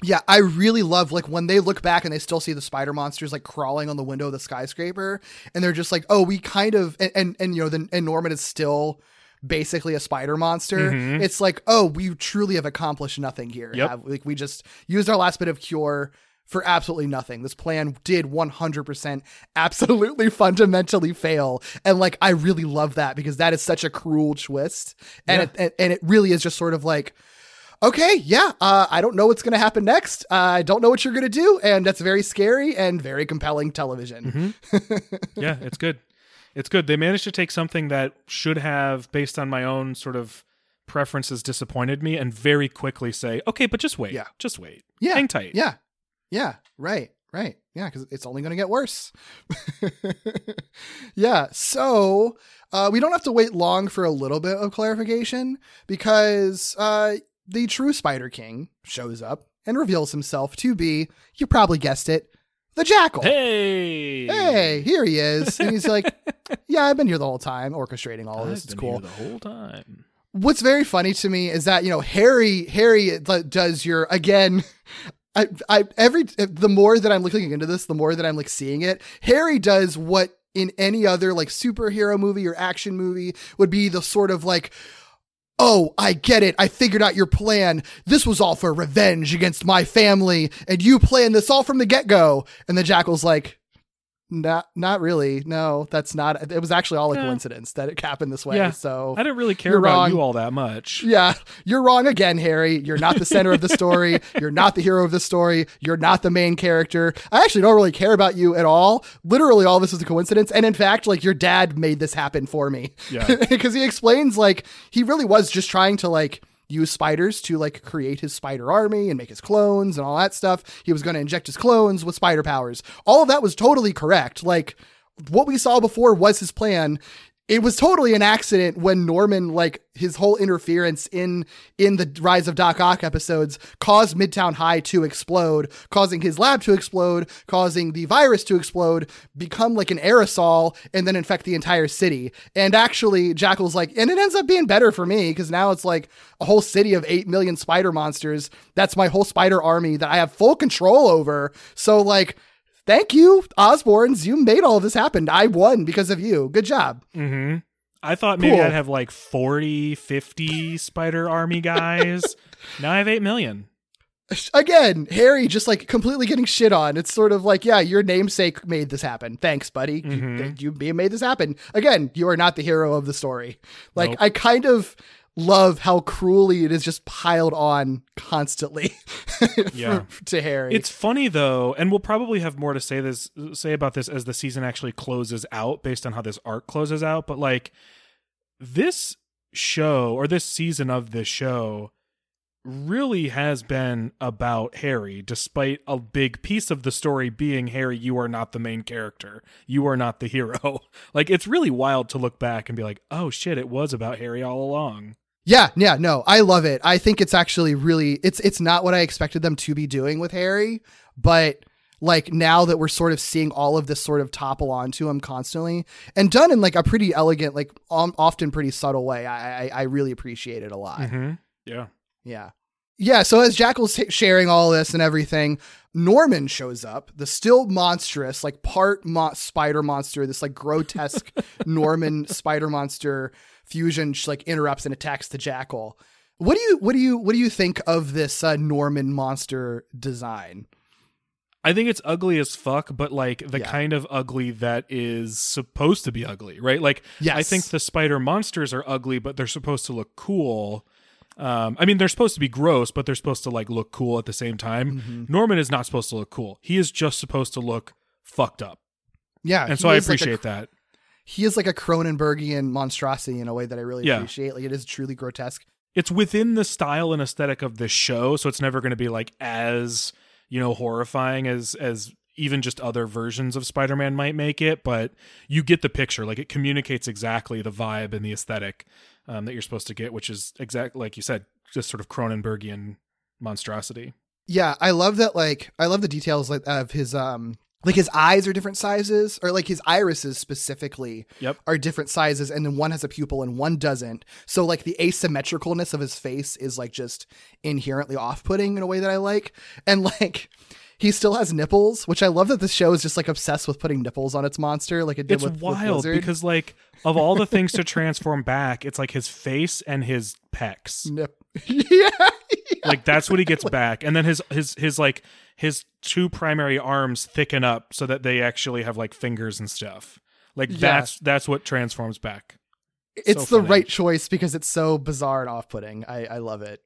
Yeah, I really love like when they look back and they still see the spider monsters like crawling on the window of the skyscraper, and they're just like, "Oh, we kind of," and and, and you know, then and Norman is still basically a spider monster. Mm-hmm. It's like, oh, we truly have accomplished nothing here. Yep. Have- like we just used our last bit of cure for absolutely nothing. This plan did 100% absolutely *laughs* fundamentally fail. And like I really love that because that is such a cruel twist. And it, and, and it really is just sort of like okay, yeah, uh, I don't know what's going to happen next. Uh, I don't know what you're going to do. And that's very scary and very compelling television. *laughs* yeah, it's good. It's good. They managed to take something that should have, based on my own sort of preferences, disappointed me, and very quickly say, "Okay, but just wait. Yeah. just wait. Yeah. hang tight. Yeah. Yeah. Right. Right. Yeah. Because it's only going to get worse. *laughs* yeah. So uh, we don't have to wait long for a little bit of clarification because uh, the true Spider King shows up and reveals himself to be, you probably guessed it, the Jackal. Hey, hey, here he is. And he's like, *laughs* yeah, I've been here the whole time, orchestrating all of I've this. It's been cool. here the whole time. What's very funny to me is that, you know, Harry, Harry does your, again, I, I, every, the more that I'm looking into this, the more that I'm like seeing it, Harry does what in any other like superhero movie or action movie would be the sort of like, Oh, I get it. I figured out your plan. This was all for revenge against my family, and you planned this all from the get go. And the jackal's like, not, not really. No, that's not. It was actually all a Yeah. coincidence that it happened this way. Yeah. So I didn't really care about wrong. you all that much. yeah, you're wrong again, Harry. You're not the center of the story. *laughs* You're not the hero of the story. You're not the main character. I actually don't really care about you at all. Literally, all this is a coincidence. And in fact, like your dad made this happen for me. Yeah. *laughs* Because he explains like he really was just trying to like use spiders to like create his spider army and make his clones and all that stuff. He was going to inject his clones with spider powers. All of that was totally correct. Like what we saw before was his plan. It was totally an accident when Norman, like his whole interference in in the Rise of Doc Ock episodes, caused Midtown High to explode, causing his lab to explode, causing the virus to explode, become like an aerosol, and then infect the entire city. And actually, Jackal's like, and it ends up being better for me because now it's like a whole city of eight million spider monsters. That's my whole spider army that I have full control over. So like thank you, Osborns. You made all of this happen. I won because of you. Good job. Mm-hmm. I thought maybe Cool. I'd have like 40, 50 Spider Army guys. *laughs* now I have 8 million. Again, Harry just like completely getting shit on. It's sort of like, yeah, your namesake made this happen. Thanks, buddy. Mhm. You, you made this happen. Again, you are not the hero of the story. Like, Nope. I kind of love how cruelly it is just piled on constantly *laughs* for- Yeah. to Harry. It's funny though, and we'll probably have more to say this say about this as the season actually closes out based on how this arc closes out, but like this show or this season of this show really has been about Harry despite a big piece of the story being Harry you are not the main character. You are not the hero. *laughs* like it's really wild to look back and be like, "Oh shit, it was about Harry all along." Yeah, yeah, no, I love it. I think it's actually really it's it's not what I expected them to be doing with Harry, but like now that we're sort of seeing all of this sort of topple onto him constantly and done in like a pretty elegant, like um, often pretty subtle way, I, I I really appreciate it a lot. Mhm. Yeah. Yeah. Yeah. So as Jackal's h- sharing all this and everything, Norman shows up, the still monstrous, like part mo- spider monster, this like grotesque *laughs* Norman spider monster fusion, like interrupts and attacks the Jackal. What do you what do you what do you think of this uh, Norman monster design? I think it's ugly as fuck, but like the Yeah. kind of ugly that is supposed to be ugly, right? Like Yes. I think the spider monsters are ugly, but they're supposed to look cool. Um, I mean, they're supposed to be gross, but they're supposed to like look cool at the same time. Mm-hmm. Norman is not supposed to look cool. He is just supposed to look fucked up, Yeah, and so I is like a- appreciate that. He is like a Cronenbergian monstrosity in a way that I really Yeah. appreciate. Like it is truly grotesque. It's within the style and aesthetic of the show, so it's never going to be like as you know horrifying as as even just other versions of Spider-Man might make it. But you get the picture. Like it communicates exactly the vibe and the aesthetic um, that you're supposed to get, which is exactly like you said, just sort of Cronenbergian monstrosity. Yeah, I love that. Like, I love the details like of his um, like his eyes are different sizes, or like his irises specifically Yep. are different sizes, and then one has a pupil and one doesn't. So like the asymmetricalness of his face is like just inherently off-putting in a way that I like, and like. He still has nipples, which I love that this show is just like obsessed with putting nipples on its monster, like it did It's with, with wild Blizzard. because like of all the things to transform back, it's like his face and his pecs. Nip. *laughs* yeah, like that's what he gets *laughs* back and then his his his like his two primary arms thicken up so that they actually have like fingers and stuff like Yeah. that's that's what transforms back it's So the funny. right choice because it's so bizarre and off-putting. I I love it.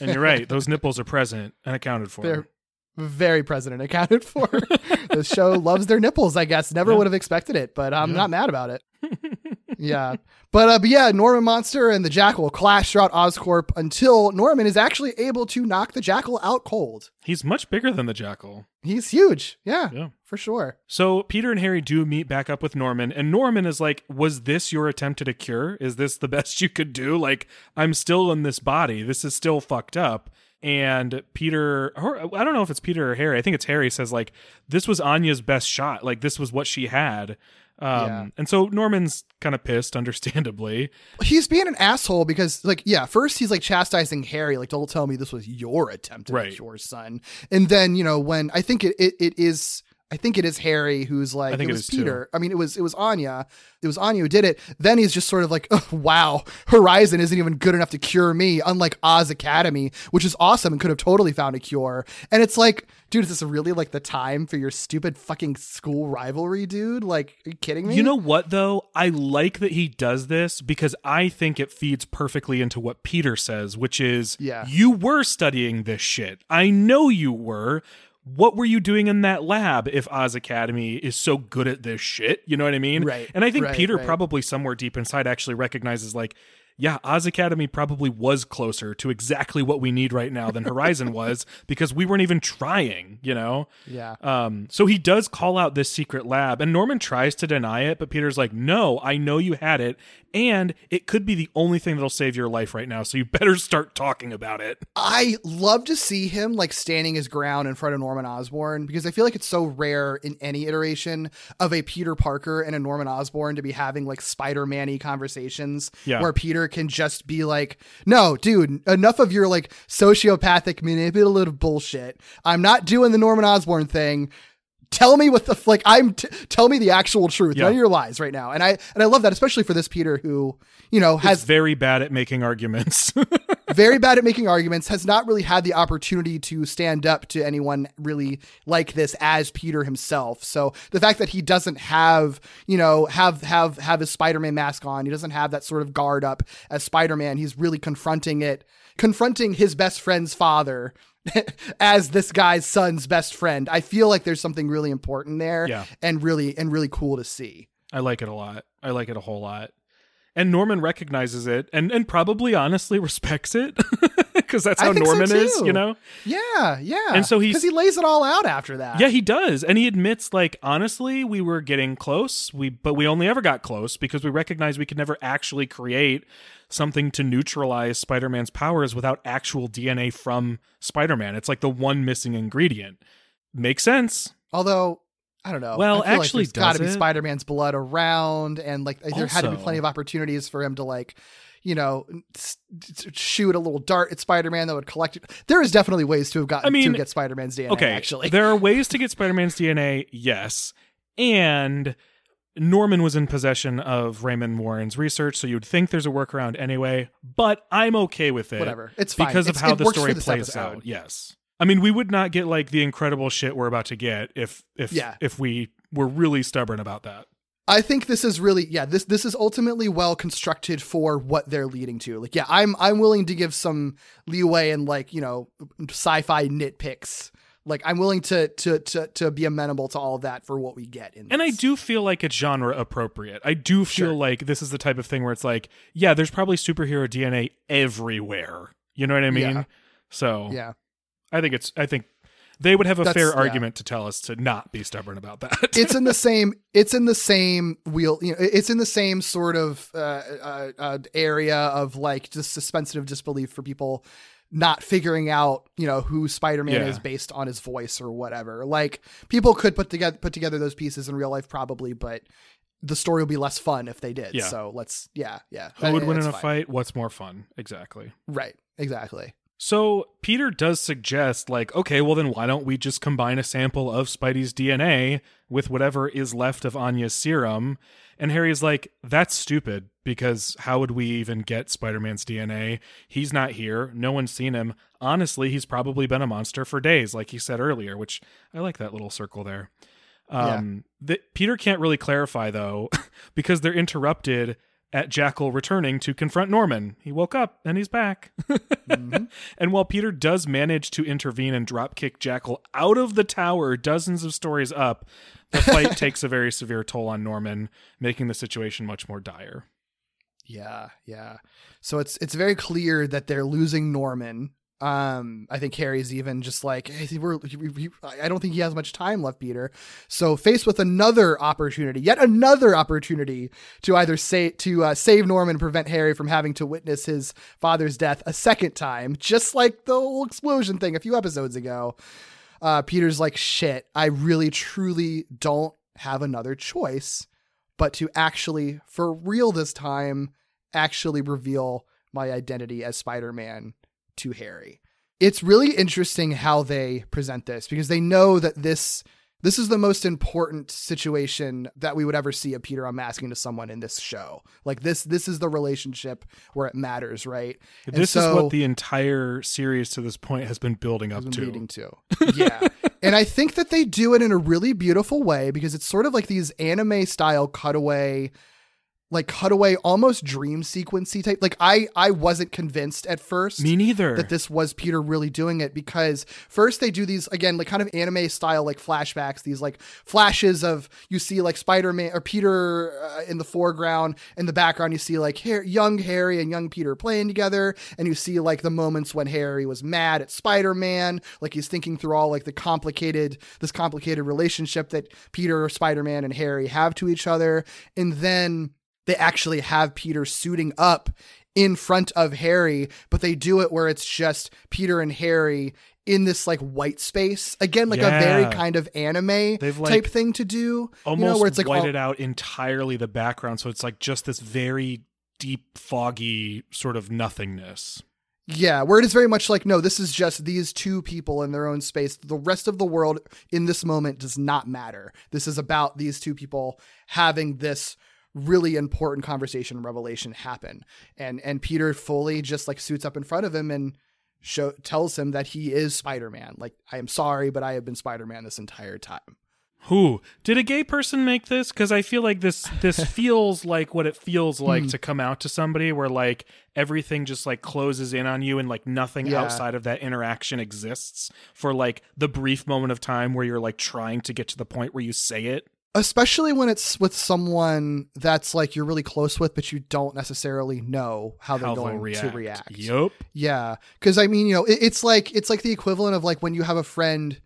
and you're right *laughs* those nipples are present and accounted for They're very present and accounted for. *laughs* the show loves their nipples, I guess. Never Yeah. would have expected it, but I'm Yeah. not mad about it. *laughs* yeah. But uh but yeah, Norman Monster and the Jackal clash throughout Oscorp until Norman is actually able to knock the Jackal out cold. he's much bigger than the jackal He's huge. Yeah. Yeah. For sure. so peter and harry do meet back up with norman and norman is like was this your attempt at a cure is this the *laughs* best you could do like i'm still in this body this is still fucked up and peter or i don't know if it's peter or harry i think it's harry says like this was anya's best shot like this was what she had um Yeah. and so norman's kind of pissed *laughs* understandably He's being an asshole because, like, yeah, first he's like chastising Harry, like, don't tell me this was your attempt at Right. your son. And then, you know, when I think it, it, it is. I think it is Harry who's like I think it it was is too. Peter. I mean, it was it was Anya. It was Anya who did it. Then he's just sort of like, oh, *laughs* wow, Horizon isn't even good enough to cure me, unlike Oz Academy, which is awesome and could have totally found a cure. And it's like, dude, is this really like the time for your stupid fucking school rivalry, dude? Like, are you kidding me? You know what though? I like that he does this because I think it feeds perfectly into what Peter says, which is Yeah. you were studying this shit. I know you were. What were you doing in that lab if Oz Academy is so good at this shit? You know what I mean? Right, And I think right, Peter right. probably somewhere deep inside actually recognizes like yeah, Oz Academy probably was closer to exactly what we need right now than Horizon *laughs* was because we weren't even trying, you know? Yeah. Um, so he does call out this secret lab, and Norman tries to deny it, but Peter's like, "No, I know you had it, and it could be the only thing that'll save your life right now. So you better start talking about it." I love to see him like standing his ground in front of Norman Osborn because I feel like it's so rare in any iteration of a Peter Parker and a Norman Osborn to be having like Spider-Man-y conversations Yeah. where Peter can just be like, no, dude, enough of your like sociopathic manipulative bullshit. I'm not doing the Norman Osborn thing. Tell me what the like I'm t- tell me the actual truth, Yeah. none of your lies right now. And I and I love that, especially for this Peter who you know Has has very bad at making arguments. *laughs* very bad at making arguments, has not really had the opportunity to stand up to anyone really like this as Peter himself. So the fact that he doesn't have, you know, have have have his Spider-Man mask on, he doesn't have that sort of guard up as Spider-Man. He's really confronting it, confronting his best friend's father *laughs* as this guy's son's best friend. I feel like there's something really important there Yeah. and really and really cool to see. I like it a lot. I like it a whole lot. And Norman recognizes it and, and probably honestly *laughs* respects it because that's how think so, Norman is, you know? Yeah, yeah. And so he's- because he lays it all out after that. Yeah, he does. And he admits like honestly, we were getting close. We but we only ever got close because we recognized we could never actually create something to neutralize Spider-Man's powers without actual DNA from Spider-Man. It's like the one missing ingredient. Makes sense. Although I don't know. Well, actually, like there's got to be? Spider-Man's blood around, and like there had to be plenty of opportunities for him to like, you know, shoot a little dart at Spider-Man that would collect it. There is definitely ways to have gotten I mean, to get Spider-Man's DNA. Okay, actually, there are ways to get Spider-Man's DNA, yes, and Norman was in possession of Raymond Warren's research, so you'd think there's a workaround anyway. But I'm okay with it. Whatever. It's fine. because of It's- how the story plays episode. out. Yes, I mean we would not get like the incredible shit we're about to get if if Yeah. if we were really stubborn about that. I think this is really yeah this this is ultimately well constructed for what they're leading to. Like yeah, I'm I'm willing to give some leeway and like you know sci-fi nitpicks. Like I'm willing to to to to be amenable to all of that for what we get in. And I do feel like it's genre appropriate. I do feel Sure. like this is the type of thing where it's like, yeah, there's probably superhero DNA everywhere. You know what I mean? Yeah. So yeah. I think it's I think they would have a That's- fair yeah. argument to tell us to not be stubborn about that. it's in the *laughs* same it's in the same wheel you know it's in the same sort of uh, uh, uh area of like just suspension of disbelief for people not figuring out you know who spider-man Yeah. is based on his voice or whatever like people could put together put together those pieces in real life probably but the story will be less fun if they did Yeah. so let's yeah yeah Who would win in a fine. fight? What's more fun? Exactly. right exactly So Peter does suggest, like, okay, well then why don't we just combine a sample of Spidey's DNA with whatever is left of Anya's serum? And Harry's like, that's stupid because how would we even get Spider-Man's DNA? He's not here. No one's seen him. Honestly, he's probably been a monster for days, like he said earlier, which I like that little circle there. Um, the, Peter can't really clarify though, *laughs* because they're interrupted at Jackal returning to confront Norman. He woke up and he's back. *laughs* Mm-hmm. And while Peter does manage to intervene and dropkick Jackal out of the tower dozens of stories up, the fight *laughs* takes a very severe toll on Norman, making the situation much more dire. Yeah, yeah. So it's it's very clear that they're losing Norman. Um, I think Harry's even just like, hey, we're, we- we- I don't think he has much time left, Peter. So faced with another opportunity, yet another opportunity to either say to uh, save Norman, and prevent Harry from having to witness his father's death a second time, just like the whole explosion thing a few episodes ago. Uh, Peter's like, shit, I really truly don't have another choice but to actually, for real this time, actually reveal my identity as Spider Man to Harry. It's really interesting how they present this because they know that this this is the most important situation that we would ever see a Peter unmasking to someone in this show. Like this this is the relationship where it matters, right? This is what the entire series to this point has been building up been to. leading to. Yeah. *laughs* and I think that they do it in a really beautiful way because it's sort of like these anime style cutaway like cutaway almost dream sequency type. Like I I wasn't convinced at first Me neither. that this was Peter really doing it because first they do these again like kind of anime style like flashbacks these like flashes of you see like Spider-Man or Peter uh, in the foreground in the background you see like Har- young Harry and young Peter playing together and you see like the moments when Harry was mad at Spider-Man like he's thinking through all like the complicated this complicated relationship that Peter Spider-Man and Harry have to each other and then they actually have Peter suiting up in front of Harry, but they do it where it's just Peter and Harry in this like white space. Again, like a very kind of anime They've, like, type thing to do. Almost you know, where it's like all- whited out entirely the background, so it's like just this very deep, foggy sort of nothingness. Yeah, where it is very much like, no, this is just these two people in their own space. The rest of the world in this moment does not matter. This is about these two people having this really important conversation revelation happen. And and Peter fully just like suits up in front of him and show tells him that he is Spider-Man. Like, I am sorry, but I have been Spider-Man this entire time. Who did a gay person make this? Because I feel like this this *laughs* feels like what it feels like Hmm. to come out to somebody, where like everything just like closes in on you, and like nothing Yeah. outside of that interaction exists for like the brief moment of time where you're like trying to get to the point where you say it. Especially when it's with someone that's like you're really close with but you don't necessarily know how they're How going react. to react. yep yeah. Because i mean you know it, it's like it's like the equivalent of like when you have a friend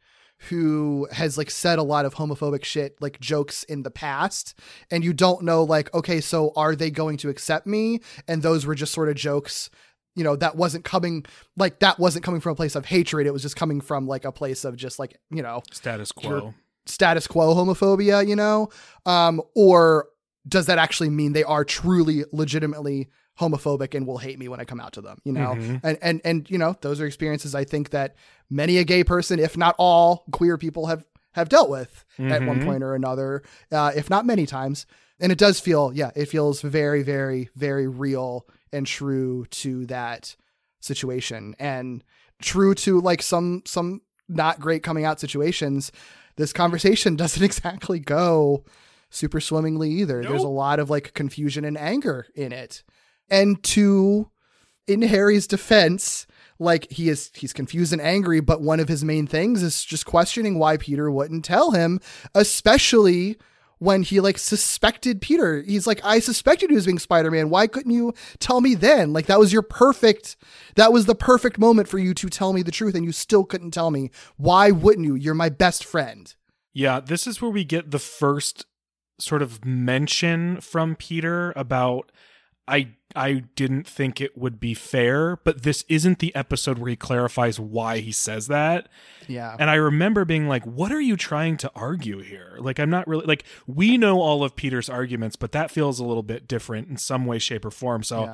who has like said a lot of homophobic shit like jokes in the past and you don't know like okay so are they going to accept me? And those were just sort of jokes you know that wasn't coming like that wasn't coming from a place of hatred. It was just coming from like a place of just like you know Status quo. Status quo homophobia, you know? Um, or does that actually mean they are truly legitimately homophobic and will hate me when I come out to them, you know? Mhm. And and and you know, those are experiences I think that many a gay person, if not all queer people have have dealt with at one Mhm. point or another, uh, if not many times. And it does feel, yeah, it feels very, very, very real and true to that situation and true to like some some not great coming out situations this conversation *laughs* doesn't exactly go super swimmingly either. There's a lot of like confusion and anger in it. And to in harry's defense like he is he's confused and angry but one of his main things is just questioning why peter wouldn't tell him especially when he like suspected Peter. He's like, I suspected he was being Spider-Man. Why couldn't you tell me then? Like that was your perfect that was the perfect moment for you to tell me the truth and you still couldn't tell me. Why wouldn't you? You're my best friend. Yeah, this is where we get the first sort of mention from Peter about I I didn't think it would be fair, but this isn't the episode where he clarifies why he says that. Yeah. And I remember being like, what are you trying to argue here? Like I'm not really like we know all of Peter's arguments, but that feels a little bit different in some way shape or form. So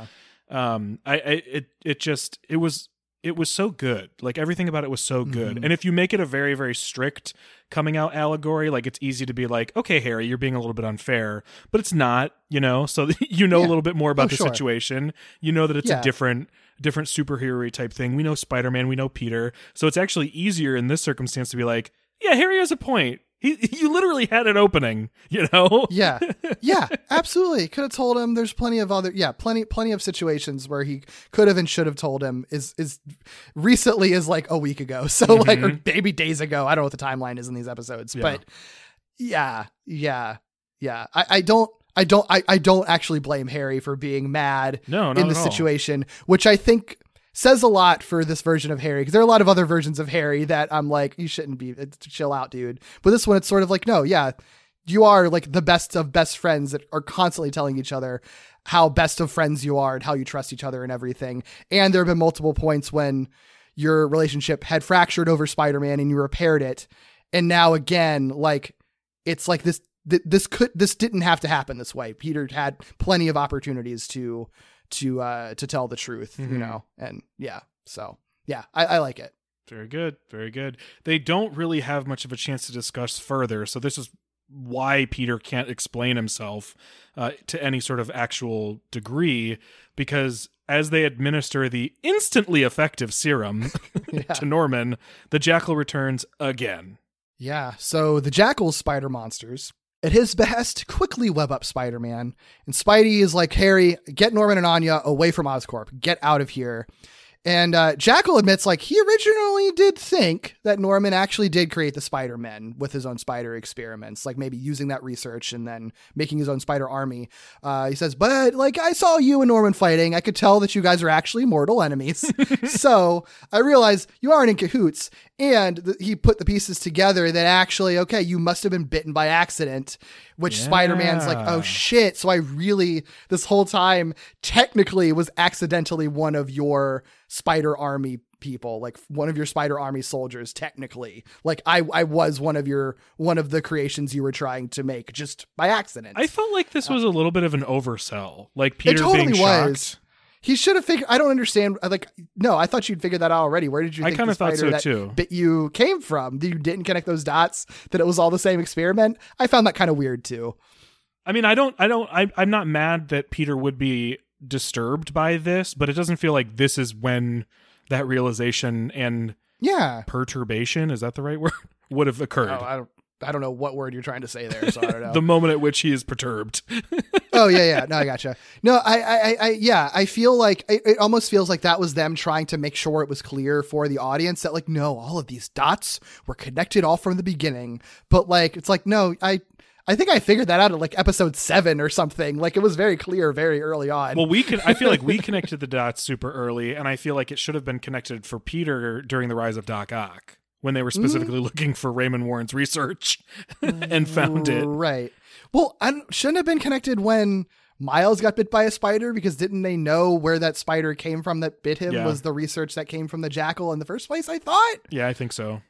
Yeah. um I, I it it just it was it was so good like everything about it was so good Mhm. and if you make it a very very strict coming out allegory like it's easy to be like okay harry you're being a little bit unfair but it's not you know so *laughs* you know Yeah. a little bit more about Oh, the sure. situation you know that it's Yeah. a different different superhero type thing we know spider-man we know peter so it's actually easier in this circumstance to be like yeah harry has a point he *laughs* you literally had an opening you know? Yeah. Yeah *laughs* absolutely. Could have told him there's plenty of other yeah plenty plenty of situations where he could have and should have told him is is recently is like a week ago. *laughs* So mm-hmm. like or maybe days ago. I don't know what the timeline is in these episodes Yeah. but yeah yeah yeah. I, I don't i don't I, I don't actually blame harry for being mad no in the situation which i think says a lot for this version of harry because there are a lot of other versions of harry that i'm like you shouldn't be chill out dude but this one it's sort of like no yeah you are like the best of best friends that are constantly telling each other how best of friends you are and how you trust each other and everything. And there have been multiple points when your relationship had fractured over Spider-Man and you repaired it. And now again, like it's like this th- this could this didn't have to happen this way. Peter had plenty of opportunities to to uh to tell the truth, you Mhm. know. And yeah. So, yeah, I, I like it. Very good. Very good. They don't really have much of a chance to discuss further. So this is why Peter can't explain himself uh, to any sort of actual degree because as they administer the instantly effective serum *laughs* *laughs* Yeah. to Norman, the jackal returns again. Yeah, so the Jackal spider monsters, at his behest, quickly web up Spider Man. And Spidey is like, Harry, get Norman and Anya away from Oscorp. Get out of here. And uh, Jackal admits, like, he originally did think that Norman actually did create the Spider Men with his own spider experiments, like maybe using that research and then making his own spider army. Uh, he says, but like, I saw you and Norman fighting. I could tell that you guys are actually mortal enemies. *laughs* so I realized you aren't in cahoots. And th- he put the pieces together that actually, okay, you must have been bitten by accident, which Yeah. Spider Man's like, oh shit. So I really, this whole time, technically was accidentally one of your spider army people, like one of your spider army soldiers, technically. Like I, I was one of your, one of the creations you were trying to make just by accident. I felt like this was a little bit of an oversell. Like Peter totally being shocked. was. He should have figured. I don't understand. Like, no, I thought you'd figured that out already. Where did you? I kinda thought so, that too. but you came from. You didn't connect those dots. That it was all the same experiment. I found that kind of weird too. I mean, I don't, I don't, I, I'm not mad that Peter would be disturbed by this, but it doesn't feel like this is when that realization and Yeah. perturbation is that the right *laughs* word would have occurred. Oh, I don't. I don't know what word you're trying to say there, so I don't *laughs* know. the moment at which he is perturbed. *laughs* oh yeah, yeah. No, I gotcha. No, I, I, I- I yeah, I feel like it, it almost feels like that was them trying to make sure it was clear for the audience that like, no, all of these dots were connected all from the beginning. But like, it's like, no, I, I think I figured that out at like episode seven or something. Like, it was very clear very early on. well, we can. I feel like we *laughs* connected the dots super early, and I feel like it should have been connected for Peter during the rise of Doc Ock when they were mm-hmm. specifically looking for Raymond Warren's research *laughs* and found it. Right. Well, I shouldn't have been connected when Miles got bit by a spider because didn't they know where that spider came from that bit him Yeah. was the research that came from the jackal in the first place? I thought. Yeah, I think so.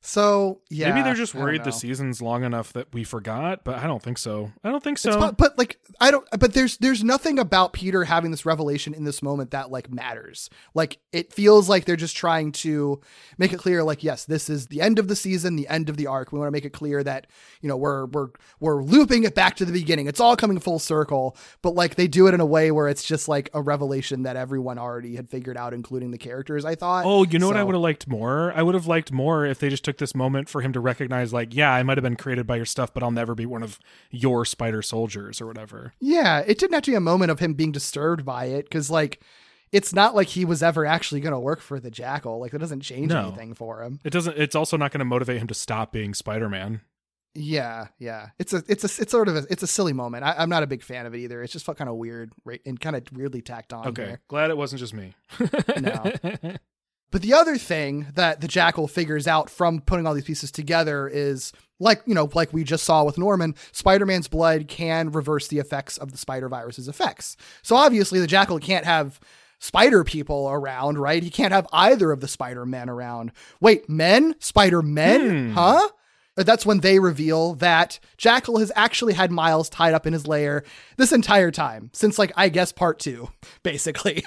So yeah, Maybe they're just worried the season's long enough that we forgot, but I don't think so. I don't think so. It's but like I don't but there's there's nothing about Peter having this revelation in this moment that like matters. Like it feels like they're just trying to make it clear like yes, this is the end of the season, the end of the arc. We want to make it clear that, you know, we're we're we're looping it back to the beginning. It's all coming full circle, but like they do it in a way where it's just like a revelation that everyone already had figured out including the characters, I thought. Oh, you know what I would have liked more? I would have liked more if they just took this moment for him to recognize, like, yeah, I might have been created by your stuff, but I'll never be one of your spider soldiers or whatever. Yeah, it didn't have to be a moment of him being disturbed by it because, like, it's not like he was ever actually going to work for the Jackal. Like, that doesn't change No. anything for him. It doesn't. It's also not going to motivate him to stop being Spider Man. Yeah, yeah. It's a, it's a, it's sort of a, it's a silly moment. I, I'm not a big fan of it either. It's just felt kind of weird, right, and kind of weirdly tacked on. Okay, here. glad it wasn't just me. No. *laughs* But the other thing that the Jackal figures out from putting all these pieces together is like, you know, like we just saw with Norman, Spider-Man's blood can reverse the effects of the spider virus's effects. So obviously the Jackal can't have spider people around, right? He can't have either of the Spider Men around. Wait, men? Spider Men? Hmm. Huh? That's when they reveal that Jackal has actually had Miles tied up in his lair this entire time, since like I guess part two, *laughs* basically.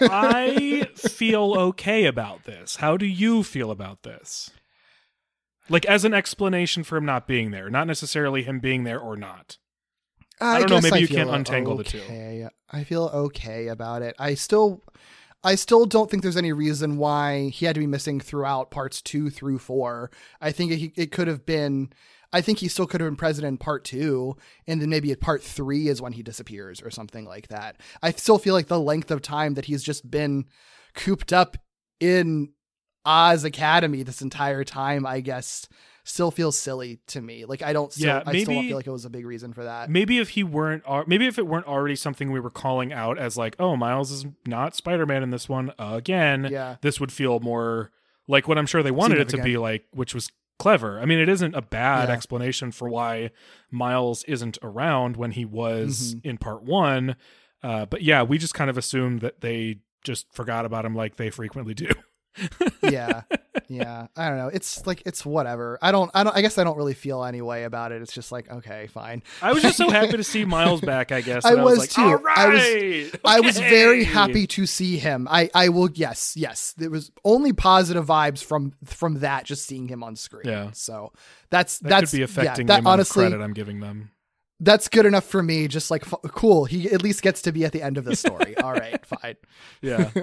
I *laughs* feel okay about this. How do you feel about this? Like as an explanation for him not being there, not necessarily him being there or not. I don't know, maybe you can't untangle the two. I feel okay about it. I still, I still don't think there's any reason why he had to be missing throughout parts two through four. I think it, it could have been. I think he still could have been president in part two, and then maybe at part three is when he disappears or something like that. I still feel like the length of time that he's just been cooped up in Oz Academy this entire time, I guess, still feels silly to me. Like I don't, still, Yeah, I still don't maybe- feel like it was a big reason for that. Maybe if he weren't, maybe if it weren't already something we were calling out as like, oh, Miles is not Spider Man in this one again. Yeah. this would feel more like what I'm sure they wanted it to be like, which was clever. I mean, it isn't a bad Yeah. explanation for why Miles isn't around when he was Mhm. in part one. Uh, but yeah, we just kind of assumed that they just forgot about him like they frequently do. Yeah. Yeah. I don't know. It's like it's whatever. I don't i don't i guess i don't really feel any way about it. It's just like okay fine. I was just so *laughs* happy to see Miles back, I guess. I and was like, too. I was- right, i was very happy to see him. I i will yes yes. There was only positive vibes from from that just seeing him on screen. Yeah. so that's That that's could be affecting yeah, the that honestly credit I'm giving them. that's good enough for me. Just like f- cool. He at least gets to be at the end of the story. *laughs* All right fine. Yeah. *laughs*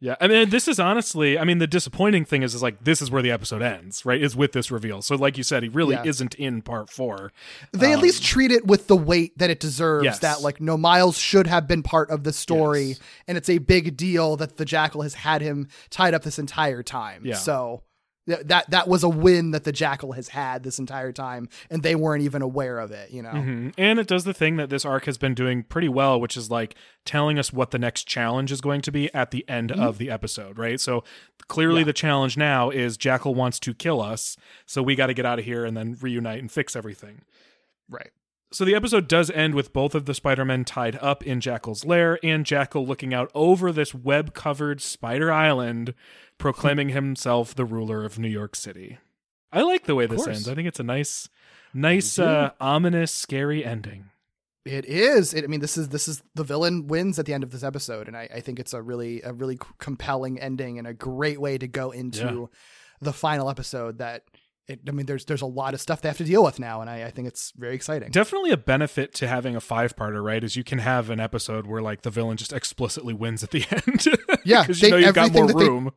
yeah. I mean, this is honestly, I mean, the disappointing thing is, is like, this is where the episode ends, right? Is with this reveal. So, like you said, he really Yeah. isn't in part four. they at Um, least treat it with the weight that it deserves Yes. that like no miles should have been part of the story Yes. and it's a big deal that the jackal has had him tied up this entire time Yeah. so th- that that was a win that the jackal has had this entire time and they weren't even aware of it you know Mhm. And it does the thing that this arc has been doing pretty well, which is like telling us what the next challenge is going to be at the end of the episode, right? So clearly the challenge now is Jackal wants to kill us, so we got to get out of here and then reunite and fix everything. right So the episode does end with both of the Spider-Men tied up in Jackal's lair and Jackal looking out over this web-covered spider island proclaiming himself the ruler of New York City. I like the way this ends. I think it's a nice nice uh ominous scary ending. It is. It, I mean, this is this is the villain wins at the end of this episode, and I, I think it's a really a really compelling ending and a great way to go into the final episode. That it, I mean, there's there's a lot of stuff they have to deal with now, and I, I think it's very exciting. Definitely a benefit to having a five parter, right? Is you can have an episode where like the villain just explicitly wins at the *laughs* end. Yeah, because you they- know you've got more that they- room.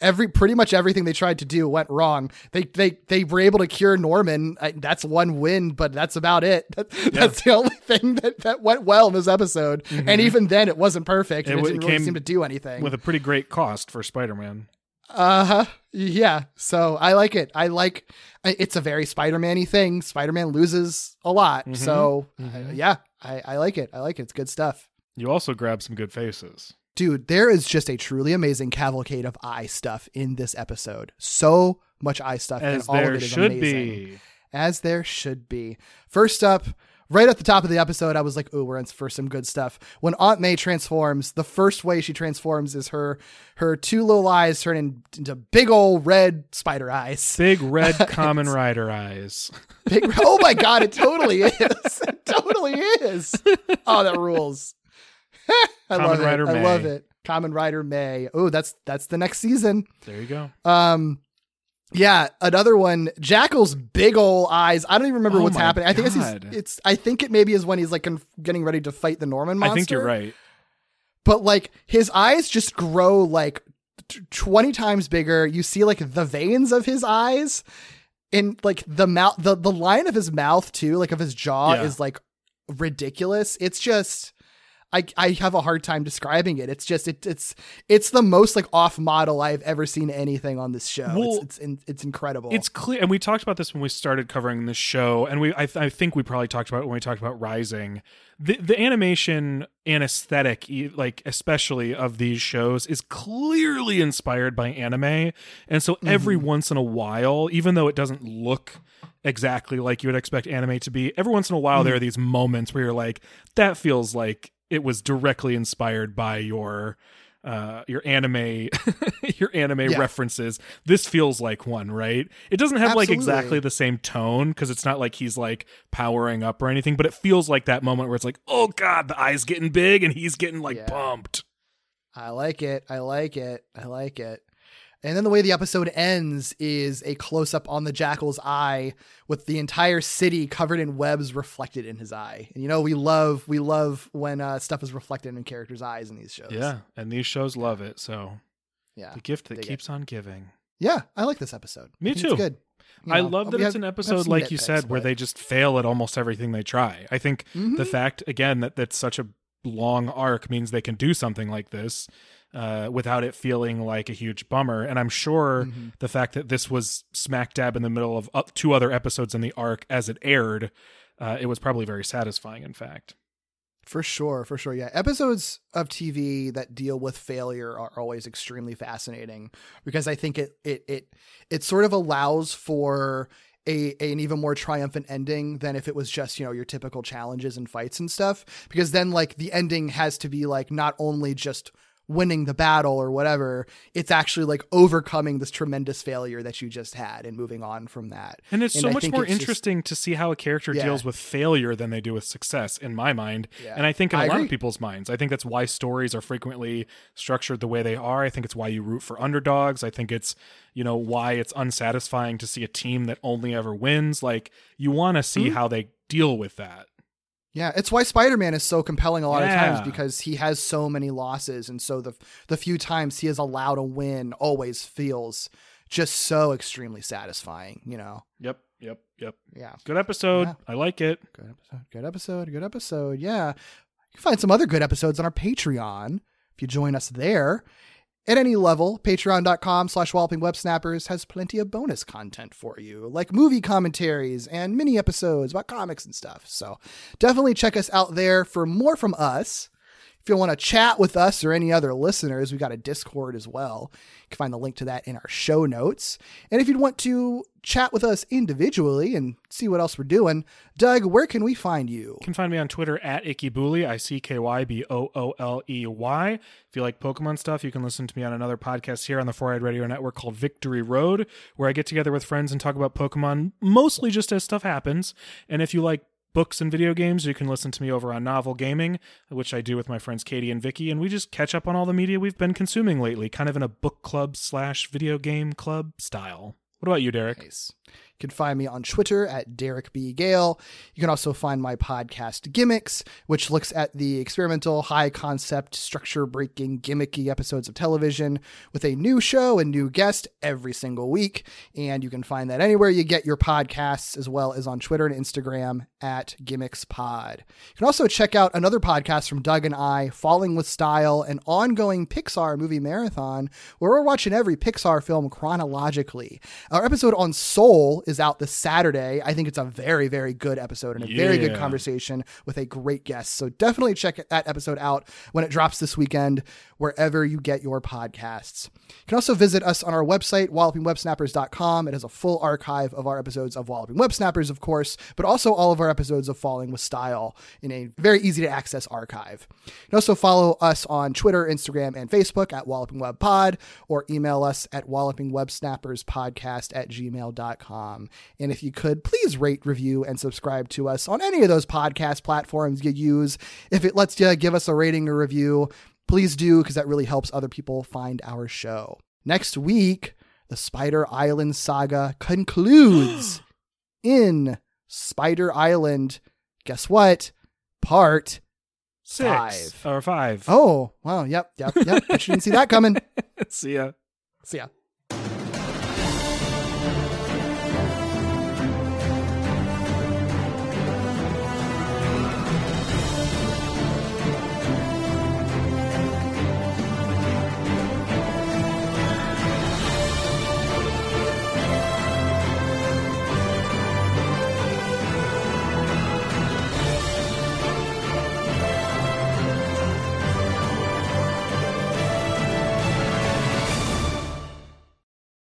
Every pretty much everything they tried to do went wrong. They they they were able to cure Norman. I, that's one win, but that's about it. *laughs* That, That's the only thing that, that went well in this episode. And mm-hmm. even then, it wasn't perfect. It and It, didn't really seem to do anything. with a pretty great cost for Spider-Man. Uh huh. Yeah. So I like it. I like. It's a very Spider-Man-y thing. Spider-Man loses a lot. Mhm. So uh, Mhm. yeah, I, I like it. I like it. It's good stuff. You also grab some good faces. Dude, there is just a truly amazing cavalcade of eye stuff in this episode. So much eye stuff, As and all of it is should amazing. be. As there should be. First up, right at the top of the episode, I was like, "Ooh, we're in for some good stuff." When Aunt May transforms, the first way she transforms is her her two little eyes turn in- into big old red spider eyes. Big red *laughs* Kamen Rider eyes. Big, oh my god, it totally *laughs* is. It totally is. Oh, that rules. *laughs* I Kamen love Rider it. I love it. Kamen Rider May. Oh, that's that's the next season. There you go. Um, yeah, another one. Jackal's big ol' eyes. I don't even remember Oh what's happening. I think it's, God. it's. I think it maybe is when he's like conf- getting ready to fight the Norman monster. I think you're right. But like his eyes just grow like t- twenty times bigger. You see like the veins of his eyes, and like the mouth, the the line of his mouth too, like of his jaw, Yeah. is like ridiculous. It's just. I, I have a hard time describing it. It's just it, it's it's the most like off model I've ever seen anything on this show. Well, it's it's it's incredible. It's clear, and we talked about this when we started covering this show, and we I, th- I think we probably talked about it when we talked about Rising. The the animation and aesthetic, like especially of these shows, is clearly inspired by anime, and so every Mm-hmm. once in a while, even though it doesn't look exactly like you would expect anime to be, every once in a while Mm-hmm. there are these moments where you're like, that feels like it was directly inspired by your uh your anime *laughs* your anime Yeah. references this feels like one right it doesn't have like exactly the same tone because it's not like he's like powering up or anything but it feels like that moment where it's like oh god the eye's getting big and he's getting like Yeah. pumped I like it. I like it. I like it. And then the way the episode ends is a close up on the jackal's eye with the entire city covered in webs reflected in his eye. And you know, we love we love when uh, stuff is reflected in characters' eyes in these shows. yeah and these shows love it so Yeah. the gift that dig it. keeps on giving Yeah, I like this episode. Me too. It's good. You I love that it's have- an episode, like you said, where they just fail at almost everything they try. I think the Mhm. fact, again, that that's such a long arc means they can do something like this uh, without it feeling like a huge bummer. And I'm sure Mhm. the fact that this was smack dab in the middle of up two other episodes in the arc as it aired, uh, it was probably very satisfying, in fact. For sure, for sure. Yeah. Episodes of TV that deal with failure are always extremely fascinating because I think it it it it sort of allows for a, an even more triumphant ending than if it was just, you know, your typical challenges and fights and stuff. Because then like the ending has to be like not only just winning the battle or whatever, it's actually like overcoming this tremendous failure that you just had and moving on from that. And it's so I much more it's just- interesting to see how a character Yeah. deals with failure than they do with success, in my mind. Yeah. And I think in a I lot agree. of people's minds. I think that's why stories are frequently structured the way they are. I think it's why you root for underdogs. I think it's, you know, why it's unsatisfying to see a team that only ever wins. Like, you want to see Mhm. how they deal with that. Yeah, it's why Spider-Man is so compelling a lot of times because he has so many losses, and so the the few times he is allowed a win always feels just so extremely satisfying. You know? Yep, yep, yep. Yeah. Good episode. Yeah. I like it. Good episode. Good episode. Good episode. Yeah. You can find some other good episodes on our Patreon if you join us there. At any level, patreon.com slash walloping web snappers has plenty of bonus content for you, like movie commentaries and mini episodes about comics and stuff. So definitely check us out there for more from us. If you want to chat with us or any other listeners, we got a Discord as well. You can find the link to that in our show notes. And if you'd want to chat with us individually and see what else we're doing, Doug, where can we find you? You can find me on Twitter at IckyBooley, I C K Y B O O L E Y. If you like Pokemon stuff, you can listen to me on another podcast here on the Four Eyed Radio Network called Victory Road, where I get together with friends and talk about Pokemon, mostly just as stuff happens. And if you like books and video games, you can listen to me over on Novel Gaming, which I do with my friends Katie and Vicky, and we just catch up on all the media we've been consuming lately, kind of in a book club slash video game club style. What about you, Derek? Nice. You can find me on Twitter at Derek B. Gale. You can also find my podcast Gimmicks, which looks at the experimental, high concept, structure breaking, gimmicky episodes of television with a new show and new guest every single week. And you can find that anywhere you get your podcasts, as well as on Twitter and Instagram at Gimmicks Pod. You can also check out another podcast from Doug and I, Falling with Style, an ongoing Pixar movie marathon where we're watching every Pixar film chronologically. Our episode on Soul is out this Saturday. I think it's a very, very good episode and a very good conversation with a great guest. So definitely check that episode out when it drops this weekend, wherever you get your podcasts. You can also visit us on our website, wallopingwebsnappers.com. It has a full archive of our episodes of Walloping Web Snappers, of course, but also all of our episodes of Falling with Style in a very easy to access archive. You can also follow us on Twitter, Instagram, and Facebook at Walloping Web Pod, or email us at wallopingwebsnapperspodcast at gmail.com. And if you could, please rate, review, and subscribe to us on any of those podcast platforms you use. If it lets you give us a rating or review, please do, because that really helps other people find our show. Next week, the Spider Island saga concludes *gasps* in Spider Island. Guess what? Part Six Five. or five. Oh, wow. Yep, yep, yep. Bet you didn't see that coming. *laughs* See ya. See ya.